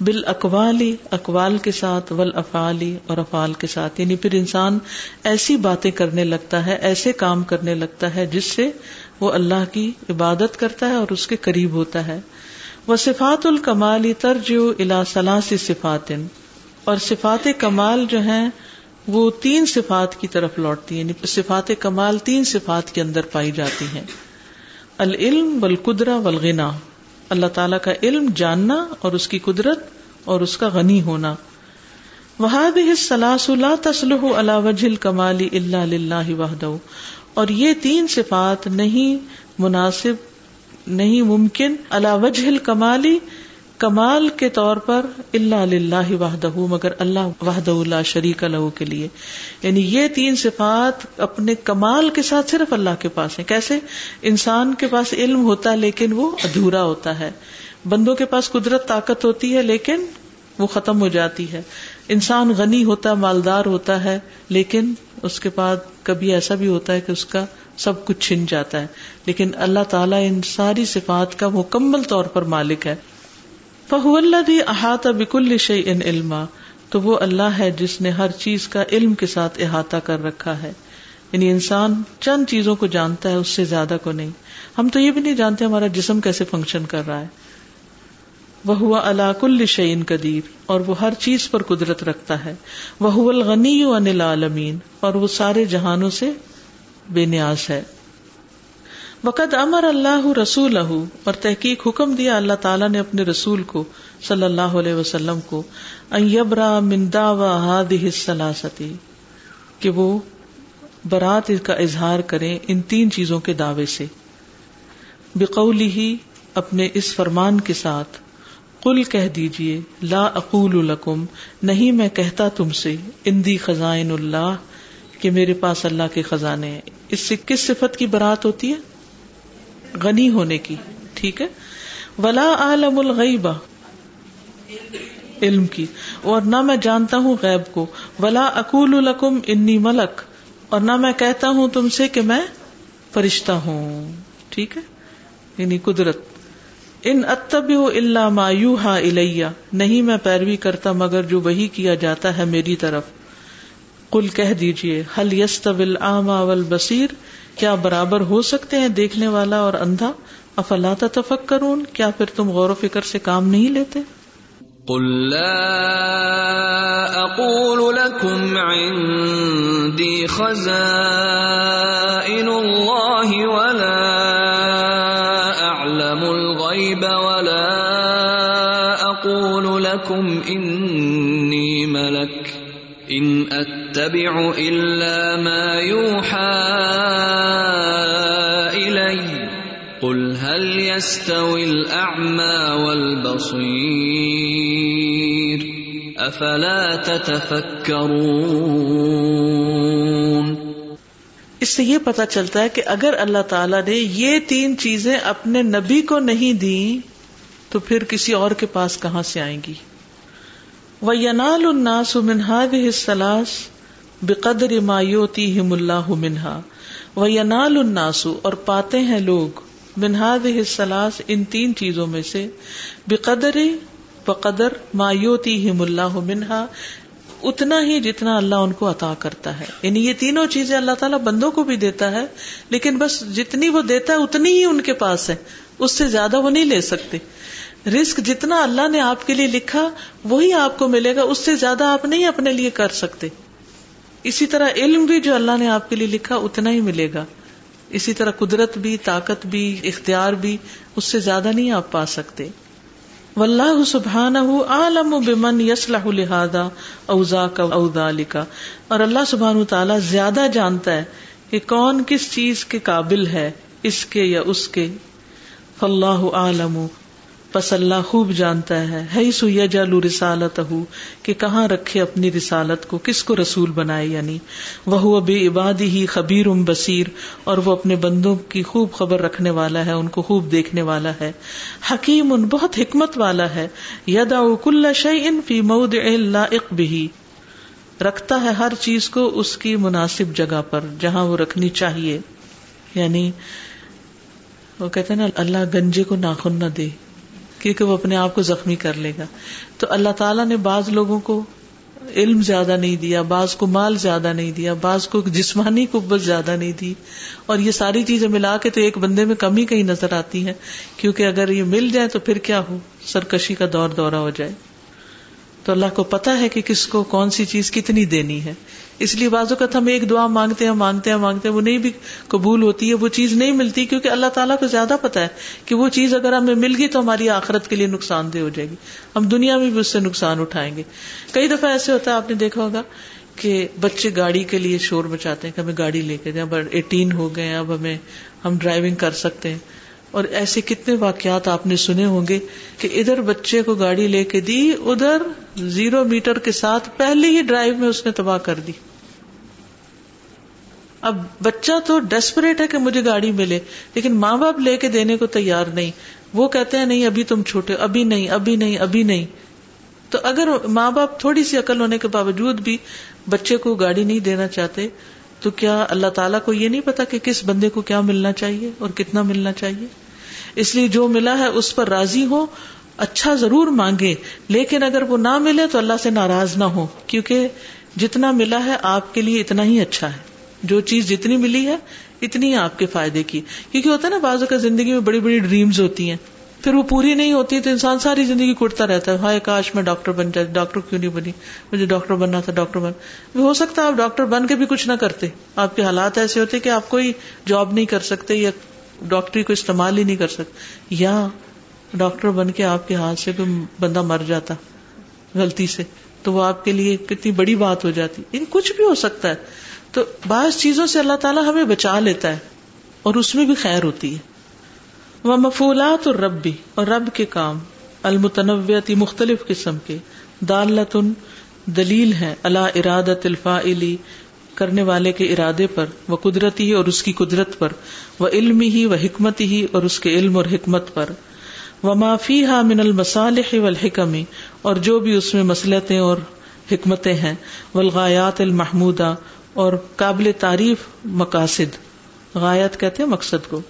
بال اقوالی اقوال کے ساتھ ول افعالی اور افعال کے ساتھ۔ یعنی پھر انسان ایسی باتیں کرنے لگتا ہے، ایسے کام کرنے لگتا ہے جس سے وہ اللہ کی عبادت کرتا ہے اور اس کے قریب ہوتا ہے۔ وہ صفات الکمالی ترج الا سلاسی صفات۔ اور صفات کمال جو ہیں وہ تین صفات کی طرف لوٹتی ہیں یعنی صفات کمال تین صفات کے اندر پائی جاتی ہیں۔ العلم والقدرہ والغنا اللہ تعالیٰ کا علم جاننا اور اس کی قدرت اور اس کا غنی ہونا۔ لا تسلح اللہ وجہ کمالی اللہ وحد اور یہ تین صفات نہیں مناسب، نہیں ممکن اللہ وجہ کمالی کمال کے طور پر اللہ اللہ وحدہ مگر اللہ وحد اللہ شریک اللہ کے لیے۔ یعنی یہ تین صفات اپنے کمال کے ساتھ صرف اللہ کے پاس ہیں۔ کیسے؟ انسان کے پاس علم ہوتا ہے لیکن وہ ادھورا ہوتا ہے۔ بندوں کے پاس قدرت، طاقت ہوتی ہے لیکن وہ ختم ہو جاتی ہے۔ انسان غنی ہوتا ہے مالدار ہوتا ہے لیکن اس کے بعد کبھی ایسا بھی ہوتا ہے کہ اس کا سب کچھ چھن جاتا ہے۔ لیکن اللہ تعالیٰ ان ساری صفات کا مکمل طور پر مالک ہے۔ فہو اللہ احاطہ بک الشع ان علما، تو وہ اللہ ہے جس نے ہر چیز کا علم کے ساتھ احاطہ کر رکھا ہے۔ یعنی انسان چند چیزوں کو جانتا ہے، اس سے زیادہ کو نہیں۔ ہم تو یہ بھی نہیں جانتے ہمارا جسم کیسے فنکشن کر رہا ہے۔ وہ ہوا اللہ کل شعین قدیر، اور وہ ہر چیز پر قدرت رکھتا ہے۔ وہ الغنی انل عالمین اور وہ سارے جہانوں سے بے نیاز ہے۔ وقت امر اللہ رسول اور تحقیق حکم دیا اللہ تعالیٰ نے اپنے رسول کو صلی اللہ علیہ وسلم کو مندا و سلاستی کہ وہ برات کا اظہار کریں ان تین چیزوں کے دعوے سے۔ بقولی ہی اپنے اس فرمان کے ساتھ کل کہہ دیجیے لا اقول لکم، نہیں میں کہتا تم سے، اندی خزائن اللہ، کہ میرے پاس اللہ کے خزانے ہیں۔ اس سے کس صفت کی برات ہوتی ہے؟ غنی ہونے کی، ٹھیک ہے؟ ولا عالم الغیبا علم کی۔ اور نہ میں جانتا ہوں غیب کو۔ ولا اکول القم انی ملک اور نہ میں کہتا ہوں تم سے کہ میں فرشتہ ہوں۔ ٹھیک ہے؟ یعنی قدرت۔ ان اتب اللہ مایو ہا الیا نہیں میں پیروی کرتا مگر جو وہی کیا جاتا ہے میری طرف۔ کل کہہ دیجیے حل یس طبل آما بصیر کیا برابر ہو سکتے ہیں دیکھنے والا اور اندھا؟ افلا تفکرون کیا پھر تم غور و فکر سے کام نہیں لیتے؟ قل لا اقول لكم عندي خزائن الله ولا اعلم الغيب ولا اقول لكم اني ملك ان اتبع الا ما يوحى يستوي الاعمى والبصير افلا تتفكرون اس سے یہ پتا چلتا ہے کہ اگر اللہ تعالی نے یہ تین چیزیں اپنے نبی کو نہیں دی تو پھر کسی اور کے پاس کہاں سے آئیں گی؟ وہ ینال الناس منہاد سلاس بقدر مایوتی ہم اللہ منہا وہ ینال الناس اور پاتے ہیں لوگ۔ منہاد سلاس ان تین چیزوں میں سے، بقدر بقدر مایوتی ہم اللہ منہا، اتنا ہی جتنا اللہ ان کو عطا کرتا ہے۔ یعنی یہ تینوں چیزیں اللہ تعالیٰ بندوں کو بھی دیتا ہے، لیکن بس جتنی وہ دیتا ہے، اتنی ہی ان کے پاس ہے۔ اس سے زیادہ وہ نہیں لے سکتے۔ رسک جتنا اللہ نے آپ کے لیے لکھا، وہی آپ کو ملے گا۔ اس سے زیادہ آپ نہیں اپنے لیے کر سکتے۔ اسی طرح علم بھی جو اللہ نے آپ کے لیے لکھا، اتنا ہی ملے گا۔ اسی طرح قدرت بھی، طاقت بھی، اختیار بھی اس سے زیادہ نہیں آپ پا سکتے۔ واللہ سبحانہ عالم بمن یسلح لہذا اوزا کا اوزا لکھا اور اللہ سبحان تعالیٰ زیادہ جانتا ہے کہ کون کس چیز کے قابل ہے، اس کے یا اس کے۔ فاللہ عالم پس اللہ خوب جانتا ہے۔ ہے سو یجالو رسالت کہ کہاں رکھے اپنی رسالت کو، کس کو رسول بنائے یعنی وہ اب عبادی ہی خبیر ام بصیر، اور وہ اپنے بندوں کی خوب خبر رکھنے والا ہے، ان کو خوب دیکھنے والا ہے۔ حکیم ان بہت حکمت والا ہے۔ یدا کل شعین فی مود اللہ بھی رکھتا ہے ہر چیز کو اس کی مناسب جگہ پر، جہاں وہ رکھنی چاہیے۔ یعنی وہ کہتے ہیں نا، اللہ گنجے کو ناخن نہ دے۔ کیونکہ وہ اپنے آپ کو زخمی کر لے گا۔ تو اللہ تعالیٰ نے بعض لوگوں کو علم زیادہ نہیں دیا، بعض کو مال زیادہ نہیں دیا، بعض کو جسمانی قبت زیادہ نہیں دی۔ اور یہ ساری چیزیں ملا کے تو ایک بندے میں کمی کہیں نظر آتی ہے کیونکہ اگر یہ مل جائے تو پھر کیا ہو؟ سرکشی کا دور دورہ ہو جائے۔ تو اللہ کو پتا ہے کہ کس کو کون سی چیز کتنی دینی ہے۔ اس لیے بازو کا ہم ایک دعا مانگتے ہیں مانگتے ہیں مانگتے ہیں، وہ نہیں بھی قبول ہوتی ہے، وہ چیز نہیں ملتی کیونکہ اللہ تعالیٰ کو زیادہ پتا ہے کہ وہ چیز اگر ہمیں مل گئی تو ہماری آخرت کے لیے نقصان دہ ہو جائے گی۔ ہم دنیا میں بھی اس سے نقصان اٹھائیں گے۔ کئی دفعہ ایسے ہوتا ہے، آپ نے دیکھا ہوگا کہ بچے گاڑی کے لیے شور مچاتے ہیں، کہ ہمیں گاڑی لے کے اب ایٹین ہو گئے اب ہمیں ہم ڈرائیونگ کر سکتے ہیں۔ اور ایسے کتنے واقعات آپ نے سنے ہوں گے کہ ادھر بچے کو گاڑی لے کے دی، ادھر زیرو میٹر کے ساتھ پہلے ہی ڈرائیو میں اس نے تباہ کر دی۔ اب بچہ تو ڈیسپریٹ ہے کہ مجھے گاڑی ملے، لیکن ماں باپ لے کے دینے کو تیار نہیں۔ وہ کہتے ہیں، نہیں، ابھی تم چھوٹے، ابھی نہیں ابھی نہیں ابھی نہیں۔ تو اگر ماں باپ تھوڑی سی عقل ہونے کے باوجود بھی بچے کو گاڑی نہیں دینا چاہتے تو کیا اللہ تعالیٰ کو یہ نہیں پتا کہ کس بندے کو کیا ملنا چاہیے اور کتنا ملنا چاہیے؟ اس لیے جو ملا ہے اس پر راضی ہو اچھا ضرور مانگے، لیکن اگر وہ نہ ملے تو اللہ سے ناراض نہ ہو، کیونکہ جتنا ملا ہے آپ کے لیے اتنا ہی اچھا ہے۔ جو چیز جتنی ملی ہے، اتنی آپ کے فائدے کی۔ کیونکہ ہوتا ہے نا بازو کا زندگی میں بڑی بڑی ڈریمز ہوتی ہیں۔ پھر وہ پوری نہیں ہوتی تو انسان ساری زندگی کٹتا رہتا ہے۔ ہائے کاش میں ڈاکٹر بن جائے ڈاکٹر کیوں نہیں بنی؟ مجھے ڈاکٹر بننا تھا، ڈاکٹر بن۔ ہو سکتا ہے آپ ڈاکٹر بن کے بھی کچھ نہ کرتے۔ آپ کے حالات ایسے ہوتے کہ آپ کوئی جاب نہیں کر سکتے یا ڈاکٹری کو استعمال ہی نہیں کر سکتے۔ یا ڈاکٹر بن کے آپ کے ہاتھ سے کوئی بندہ مر جاتا غلطی سے، تو وہ آپ کے لیے کتنی بڑی بات ہو جاتی۔ ان کچھ بھی ہو سکتا ہے۔ تو بعض چیزوں سے اللہ تعالیٰ ہمیں بچا لیتا ہے اور اس میں بھی خیر ہوتی ہے۔ وہ مفولات اور رب بھی اور رب کے کام، المتنوعتی مختلف قسم کے، دالتن، دلیل ہے اللہ ارادت الفا کرنے والے کے ارادے پر وہ قدرتی اور اس کی قدرت پر وہ علم ہی و حکمت ہی اور اس کے علم اور حکمت پر۔ وہ معافی ہا من المسالح والحکم، اور جو بھی اس میں مسلطیں اور حکمتیں ہیں ولغایات المحمودہ اور قابل تعریف مقاصد۔ غایت کہتے ہیں مقصد کو۔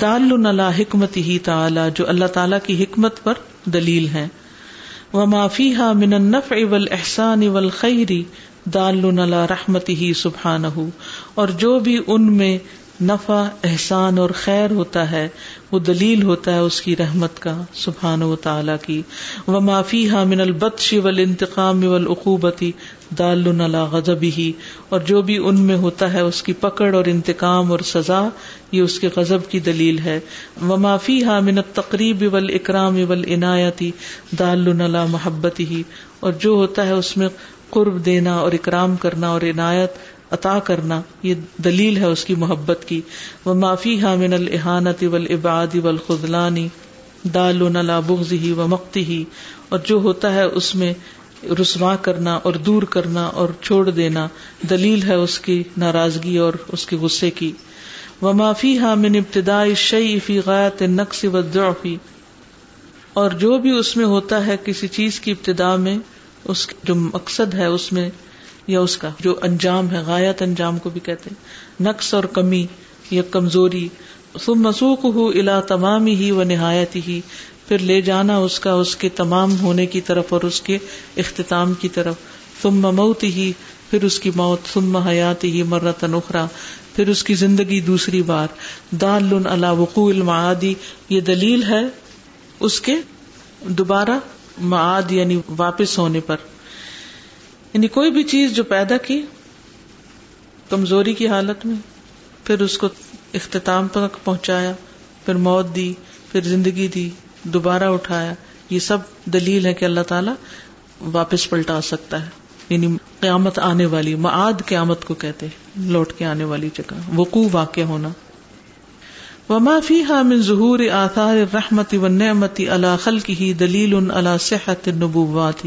دال اللہ حکمت ہی تعالی، جو اللہ تعالی کی حکمت پر دلیل ہے وہ معافی ہا من النف اول احسان اول خیری دال اللہ رحمت ہی سبحان اور جو بھی ان میں نفع، احسان اور خیر ہوتا ہے، وہ دلیل ہوتا ہے اس کی رحمت کا سبحان و تعالی کی۔ وہ معافی ہا من البت ول انتقام ول اقوبتی دال غضب ہی اور جو بھی ان میں ہوتا ہے، اس کی پکڑ اور انتقام اور سزا، یہ اس کے غضب کی دلیل ہے۔ وہ معافی ہا من تقریب ول اکرام ول عنایتی دال محبت ہی اور جو ہوتا ہے، اس میں قرب دینا اور اکرام کرنا اور عنایت عطا کرنا، یہ دلیل ہے اس کی محبت کی۔ وہ معافی ہا من الحانت ول عباد ول خزلانی دال بغض ہی و مکتی ہی اور جو ہوتا ہے اس میں رسوا کرنا اور دور کرنا اور چھوڑ دینا، دلیل ہے اس کی ناراضگی اور اس کے غصے کی۔ وہ معافی ہا من ابتدائی شعی فی غایت نقص و ضعفی اور جو بھی اس میں ہوتا ہے کسی چیز کی ابتدا میں، اس جو مقصد ہے اس میں یا اس کا، جو انجام ہے، غایت انجام کو بھی کہتے ہیں۔ نقص اور کمی یا کمزوری۔ مسوخ ہو الا تمامی ہی و نہایت ہی پھر لے جانا اس کا، اس کے تمام ہونے کی طرف اور اس کے اختتام کی طرف۔ ثم موت ہی پھر اس کی موت۔ ثم حیات ہی مرت نخرا پھر اس کی زندگی دوسری بار۔ دال علی وقوع المعادی۔ یہ دلیل ہے اس کے دوبارہ معاد یعنی واپس ہونے پر۔ یعنی کوئی بھی چیز جو پیدا کی کمزوری کی حالت میں، پھر اس کو اختتام تک پہنچایا، پھر موت دی، پھر زندگی دی، دوبارہ اٹھایا۔ یہ سب دلیل ہے کہ اللہ تعالیٰ واپس پلٹا سکتا ہے۔ یعنی قیامت آنے والی، معاد قیامت کو کہتے لوٹ کے آنے والی جگہ۔ وقوع واقع ہونا۔ وما فيها من ظهور آثار الرحمت والنعمت على خلقه دلیل على صحت النبوات۔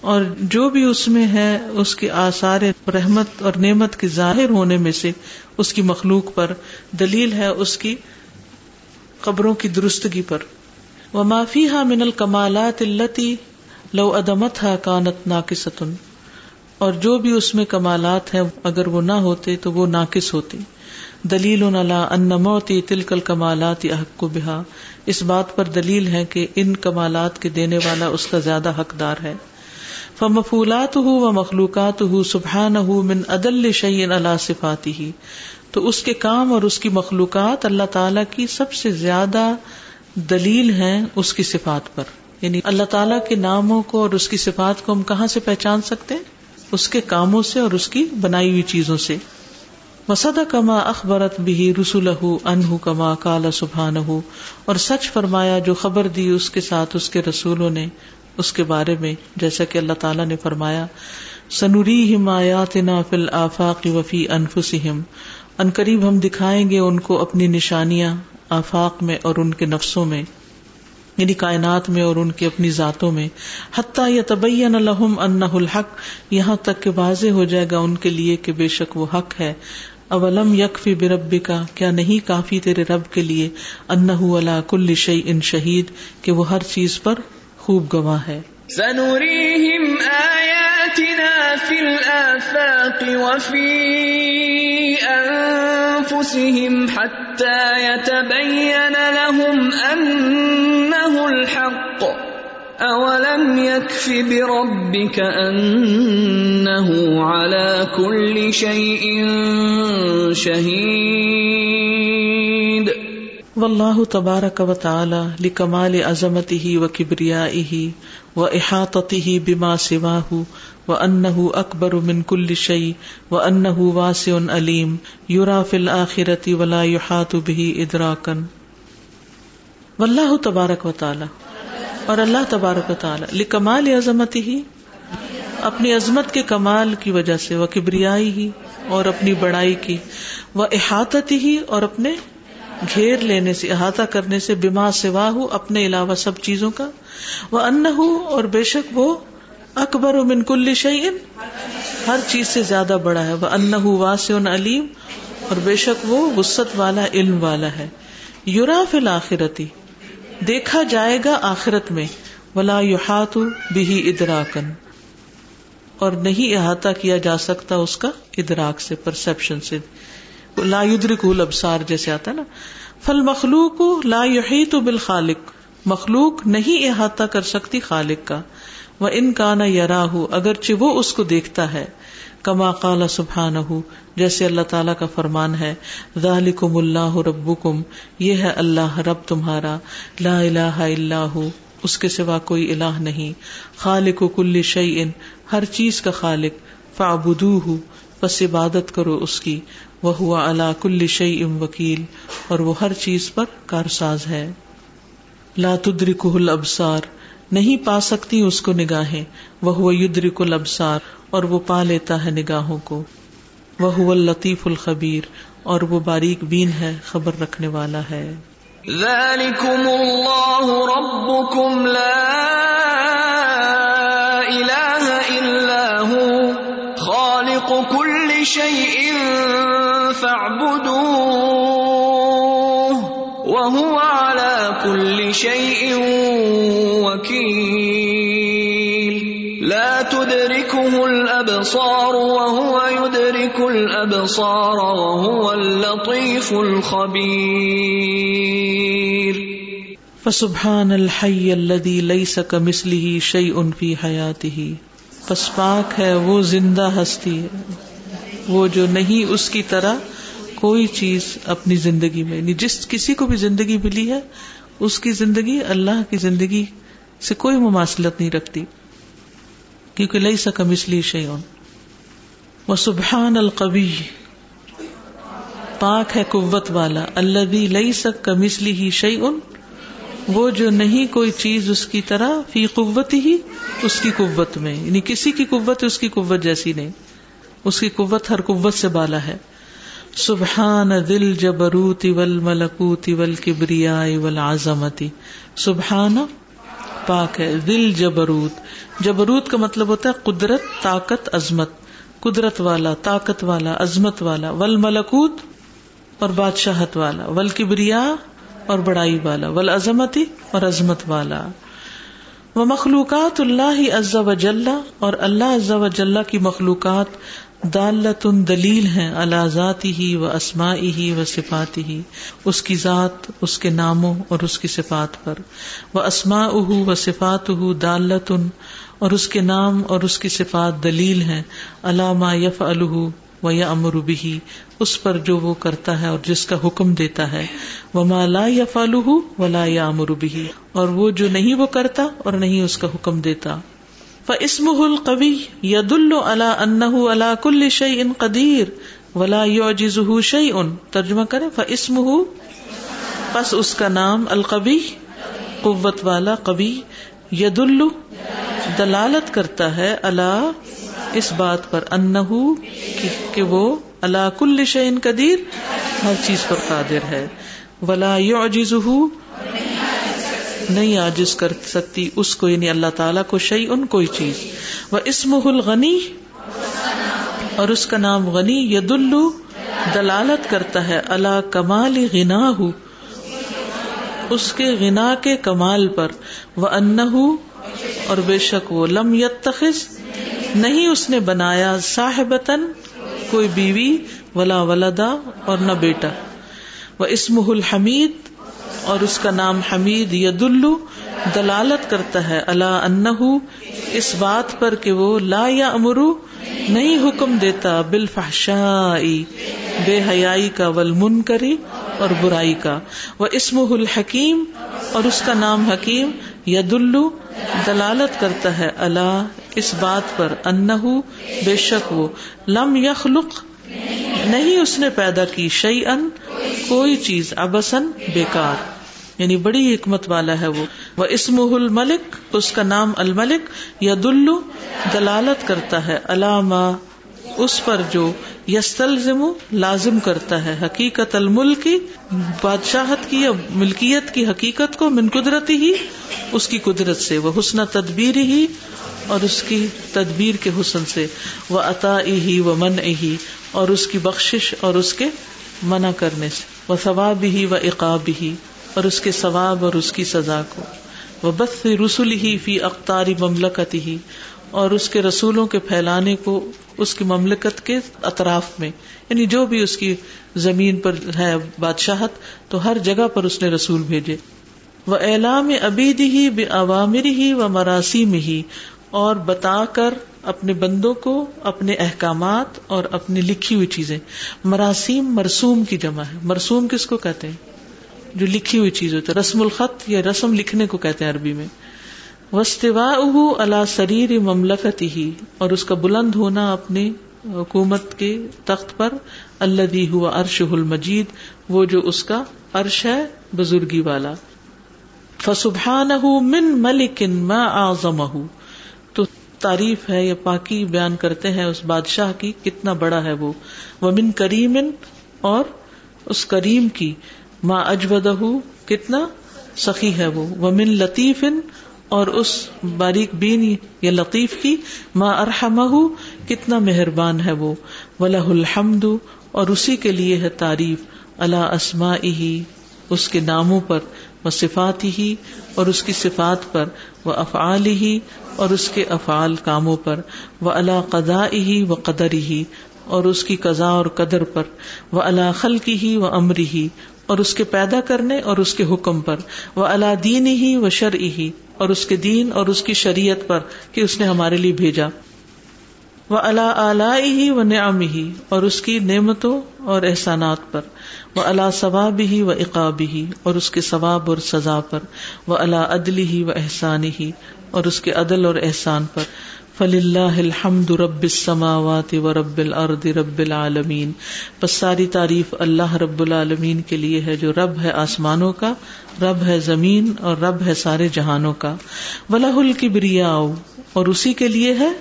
اور جو بھی اس میں ہے، اس کے آثار رحمت اور نعمت کے ظاہر ہونے میں سے اس کی مخلوق پر دلیل ہے، اس کی قبروں کی درستگی پر۔ وہ معافی ہا من الکمالات التی لو ادمت ہا کانت ناقصتن اور جو بھی اس میں کمالات ہیں، اگر وہ نہ ہوتے تو وہ ناقص ہوتے۔ دلیل ان موتی تلکل کمالات احق کو بہا اس بات پر دلیل ہے کہ ان کمالات کے دینے والا اس کا زیادہ حقدار ہے۔ فمفولات ہُ و مخلوقات ہُ سبحان ہُ من عدل شعین اللہ صفاتی ہی تو اس کے کام اور اس کی مخلوقات اللہ تعالی کی سب سے زیادہ دلیل ہیں اس کی صفات پر۔ یعنی اللہ تعالیٰ کے ناموں کو اور اس کی صفات کو ہم کہاں سے پہچان سکتے ہیں؟ اس کے کاموں سے اور اس کی بنائی ہوئی چیزوں سے۔ وسد کما اخبرت بھی رسول انہ کما کالا سبحان ہو اور سچ فرمایا جو خبر دی اس کے ساتھ اس کے رسولوں نے۔ اس کے بارے میں، جیسا کہ اللہ تعالیٰ نے فرمایا سنوری ہمایات نا فل آفاق وفی انفسم ان قریب ہم دکھائیں گے ان کو اپنی نشانیاں آفاق میں اور ان کے نفسوں میں یعنی کائنات میں اور ان کی اپنی ذاتوں میں۔ حتیٰ یا طبین الحم ان الحق، یہاں تک کہ واضح ہو جائے گا ان کے لیے کہ بے شک وہ حق ہے۔ اولم یکفی بربی کا کیا نہیں کافی تیرے رب کے لیے؟ ان اللہ کل شعی ان شہید، کہ وہ ہر چیز پر خوب گواہ ہے۔ سنريهم آياتنا في الآفاق وفي أنفسهم حتى يتبين لهم أنه الحق أولم يكف بربك أنه على كل شيء شهيد واللہ تبارک و تعالی لکمال عظمته و کبریائه و احاطته بما سواه و انه اکبر من كل شيء و انه واسع علیم یرا فی الاخرة ولا يحاط به ادراکا. واللہ تبارک و تعالی اور اللہ تبارک و تعالی لکمال عظمته اپنی عظمت کے کمال کی وجہ سے وہ کبریائی ہی اور اپنی بڑائی کی وہ احاطت ہی اور اپنے گھیر لینے سے، احاطہ کرنے سے بیما سوا ہو اپنے علاوہ سب چیزوں کا۔ وہ ان اور بے شک وہ اکبر و من کل شعین ہر چیز سے زیادہ بڑا ہے۔ وہ ان واس علیم۔ اور بے شک وہ وسط والا، علم والا ہے۔ یورا فل آخرتی دیکھا جائے گا آخرت میں۔ ولا یوہات بھی ادراکن اور نہیں احاطہ کیا جا سکتا اس کا ادراک سے پرسپشن سے۔ لا یدرک الابصار جیسے آتا نا۔ فل مخلوق لا یحیط بالخالق۔ مخلوق نہیں احاطہ کر سکتی خالق کا۔ وہ ان کا نہ یرا اگرچہ وہ اس کو دیکھتا ہے۔ کما قال سبحان جیسے اللہ تعالیٰ کا فرمان ہے۔ ذالکم اللہ ربکم، یہ ہے اللہ رب تمہارا۔ لا الہ الا ہو، اس کے سوا کوئی الہ نہیں۔ خالق کل شعی ہر چیز کا خالق۔ فعبدوہ بس عبادت کرو اس کی۔ وہ ہوا اللہ کل شعی ام وکیل، اور وہ ہر چیز پر کارساز ہے۔ لاتدرک الابصار، نہیں پا سکتی اس کو نگاہیں۔ وہ ہوا یدرک الابصار، اور وہ پا لیتا ہے نگاہوں کو۔ وہ ہوا لطیف الخبیر، اور وہ باریک بین ہے، خبر رکھنے والا ہے۔ ذلكم اللہ ربكم لا الہ الا هو خالق كل شيء فاعبدوه وهو على كل شيء وكيل. لا تدركه الابصار وهو يدرك الابصار وهو اللطيف الخبير. فسبحان الحي الذي ليس كمثله شيء في حياته پس پاک ہے وہ زندہ ہستی ہے۔ وہ جو نہیں اس کی طرح کوئی چیز اپنی زندگی میں یعنی جس کسی کو بھی زندگی ملی ہے، اس کی زندگی اللہ کی زندگی سے کوئی مماثلت نہیں رکھتی۔ کیونکہ لئی سکم اس لیے شیون وہ سبحان القبی پاک ہے قوت والا۔ اللہ بھی لئی سک کمسلی ہی شعی ان وہ جو نہیں کوئی چیز اس کی طرح، فی قوت ہی اس کی قوت میں۔ یعنی کسی کی قوت اس کی قوت جیسی نہیں۔ اس کی قوت ہر قوت سے بالا ہے۔ سبحان دل جبروت ول ملکوت ول کبریا ول آزمتی سبحان پاک ہے دل جبروت۔ جبروت کا مطلب ہوتا ہے قدرت، طاقت، عظمت۔ قدرت والا، طاقت والا، عظمت والا۔ ول ملکوت اور بادشاہت والا۔ ول کبریا اور بڑائی والا۔ ول عظمتی اور عظمت والا۔ وہ مخلوقات اللہ عز و جل اور اللہ عز و کی مخلوقات دالت دلیل ہیں اللہ ذاتی ہی و اسماعی ہی و صفاتی ہی اس کی ذات، اس کے ناموں اور اس کی صفات پر۔ وہ اسما اہ و صفات دالت اور اس کے نام اور اس کی صفات دلیل ہیں۔ علامہ یف الح و یا امر بھی اس پر جو وہ کرتا ہے اور جس کا حکم دیتا ہے۔ وہ مالا یا فالح ولا یا امر بھی اور وہ جو نہیں وہ کرتا اور نہیں اس کا حکم دیتا۔ فسم القوی ید اللہ ان اللہ کل شعی ان قدیر ولا یوجز شعی ان ترجمہ کرے فسم بس اس کا نام القبی قوت والا کبھی ید دلالت کرتا ہے اللہ اس بات پر انہو کہ وہ اللہ کل شعین قدیر، ہر چیز پر قادر ہے۔ ولا یعجز نہیں آجز کر سکتی، اس کو یعنی اللہ تعالیٰ کو شعی ان کوئی چیز۔ وہ اسم الغنی، اور اس کا نام غنی ید دلالت کرتا ہے اللہ کمال غنا ہو اس کے غنا کے کمال پر وہ ان اور بے شک وہ لم یتخذ، نہیں اس نے بنایا صاحبتن کوئی بیوی، ولا ولدا اور نہ بیٹا۔ وہ اسم الحمید اور اس کا نام حمید ید الو دلالت کرتا ہے اللہ انہ اس بات پر کہ وہ لا یا امرو نہیں حکم دیتا، بالفحشائی، بے حیائی کا ول کری اور برائی کا۔ وہ اسم الحکیم، اور اس کا نام حکیم ید الو دلالت کرتا ہے اللہ اس بات پر انہ بے شک وہ، لم یخلق نہیں اس نے پیدا کی شعی ان کوئی چیز ابسن بیکار۔ یعنی بڑی حکمت والا ہے وہ۔ وہ اسم الملک، اس کا نام الملک یا دلو دلالت کرتا ہے، علامہ اس پر جو یستلزم لازم کرتا ہے، حقیقت الملک کی، بادشاہت کی یا ملکیت کی حقیقت کو، من قدرتی ہی، اس کی قدرت سے، وہ حسن تدبیر ہی اور اس کی تدبیر کے حسن سے، وہ عطا ہی، وہ من ہی اور اس کی بخش اور اس کے منع کرنے سے، وہ ثواب ہی و اقاب ہی اور اس کے ثواب اور اس کی سزا کو، وہ بس رسول ہی فی اختاری مملکت ہی اور اس کے رسولوں کے پھیلانے کو اس کی مملکت کے اطراف میں۔ یعنی جو بھی اس کی زمین پر ہے بادشاہت، تو ہر جگہ پر اس نے رسول بھیجے۔ وہ اعلام ابید ہی بے عوامر ہی و مراسی میں ہی اور بتا کر اپنے بندوں کو اپنے احکامات اور اپنی لکھی ہوئی چیزیں۔ مراسیم مرسوم کی جمع ہے۔ مرسوم کس کو کہتے ہیں؟ جو لکھی ہوئی چیز ہوتی ہے، رسم الخط یا رسم لکھنے کو کہتے ہیں عربی میں۔ وسطوا اللہ سریر مملکت ہی اور اس کا بلند ہونا اپنی حکومت کے تخت پر اللہ ہوا ارش المجید وہ جو اس کا عرش ہے، بزرگی والا۔ فسبحان من ملکن ما آزم تو تعریف ہے یا پاکی بیان کرتے ہیں اس بادشاہ کی، کتنا بڑا ہے وہ۔ وہ من کریم اور اس کریم کی۔ ماں اجبدہ کتنا سخی ہے وہ۔ وہ من لطیف اور اس باریک بین یا لطیف کی ماں ارحم کتنا مہربان ہے وہ۔ ولہ الحمد، اور اسی کے لیے ہے تعریف۔ اللہ اسما ہی اس کے ناموں پر وہ صفات ہی اور اس کی صفات پر۔ وہ افعال ہی اور اس کے افعال کاموں پر۔ وہ اللہ قدا ہی و قدر ہی اور اس کی قضاء اور قدر پر۔ وہ اللہ خل کی ہی و امری ہی اور اس کے پیدا کرنے اور اس کے حکم پر۔ وہ اللہ دین ہی و شر ہی اور اس کے دین اور اس کی شریعت پر کہ اس نے ہمارے لیے بھیجا۔ وہ اللہ اعلی ہی و نعم ہی اور اس کی نعمتوں اور احسانات پر۔ وہ اللہ ثواب ہی و اقاب ہی اور اس کے ثواب اور سزا پر۔ وہ اللہ عدلی ہی و احسان ہی اور اس کے عدل اور احسان پر۔ فل اللہ الحمد رب السماوات و رب الارض رب العالمین۔ بس ساری تعریف اللہ رب العالمین کے لیے ہے جو رب ہے آسمانوں کا، رب ہے زمین اور رب ہے سارے جہانوں کا۔ ولہ الکبریا اور اسی کے لیے ہے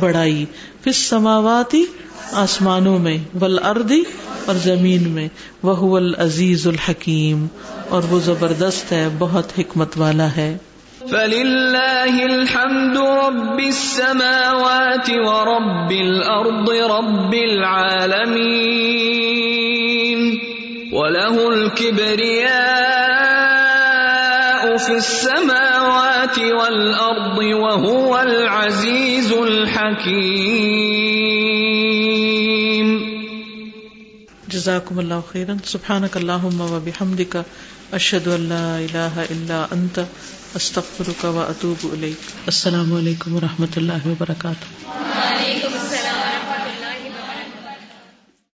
بڑائی۔ پھر سماواتی آسمانوں میں ول اردی اور زمین میں۔ وہ العزیز الحکیم اور وہ زبردست ہے، بہت حکمت والا ہے۔ فلله الحمد رب السماوات ورب الأرض رب العالمين وله الكبرياء في السماوات والأرض وهو العزيز الحكيم جزاکم اللہ خیرا سبحانک اللہم و بحمدک. اشہد ان لا الہ الا انت. استغفرك واتوب الیک. السلام علیکم و رحمۃ اللہ وبرکاتہ.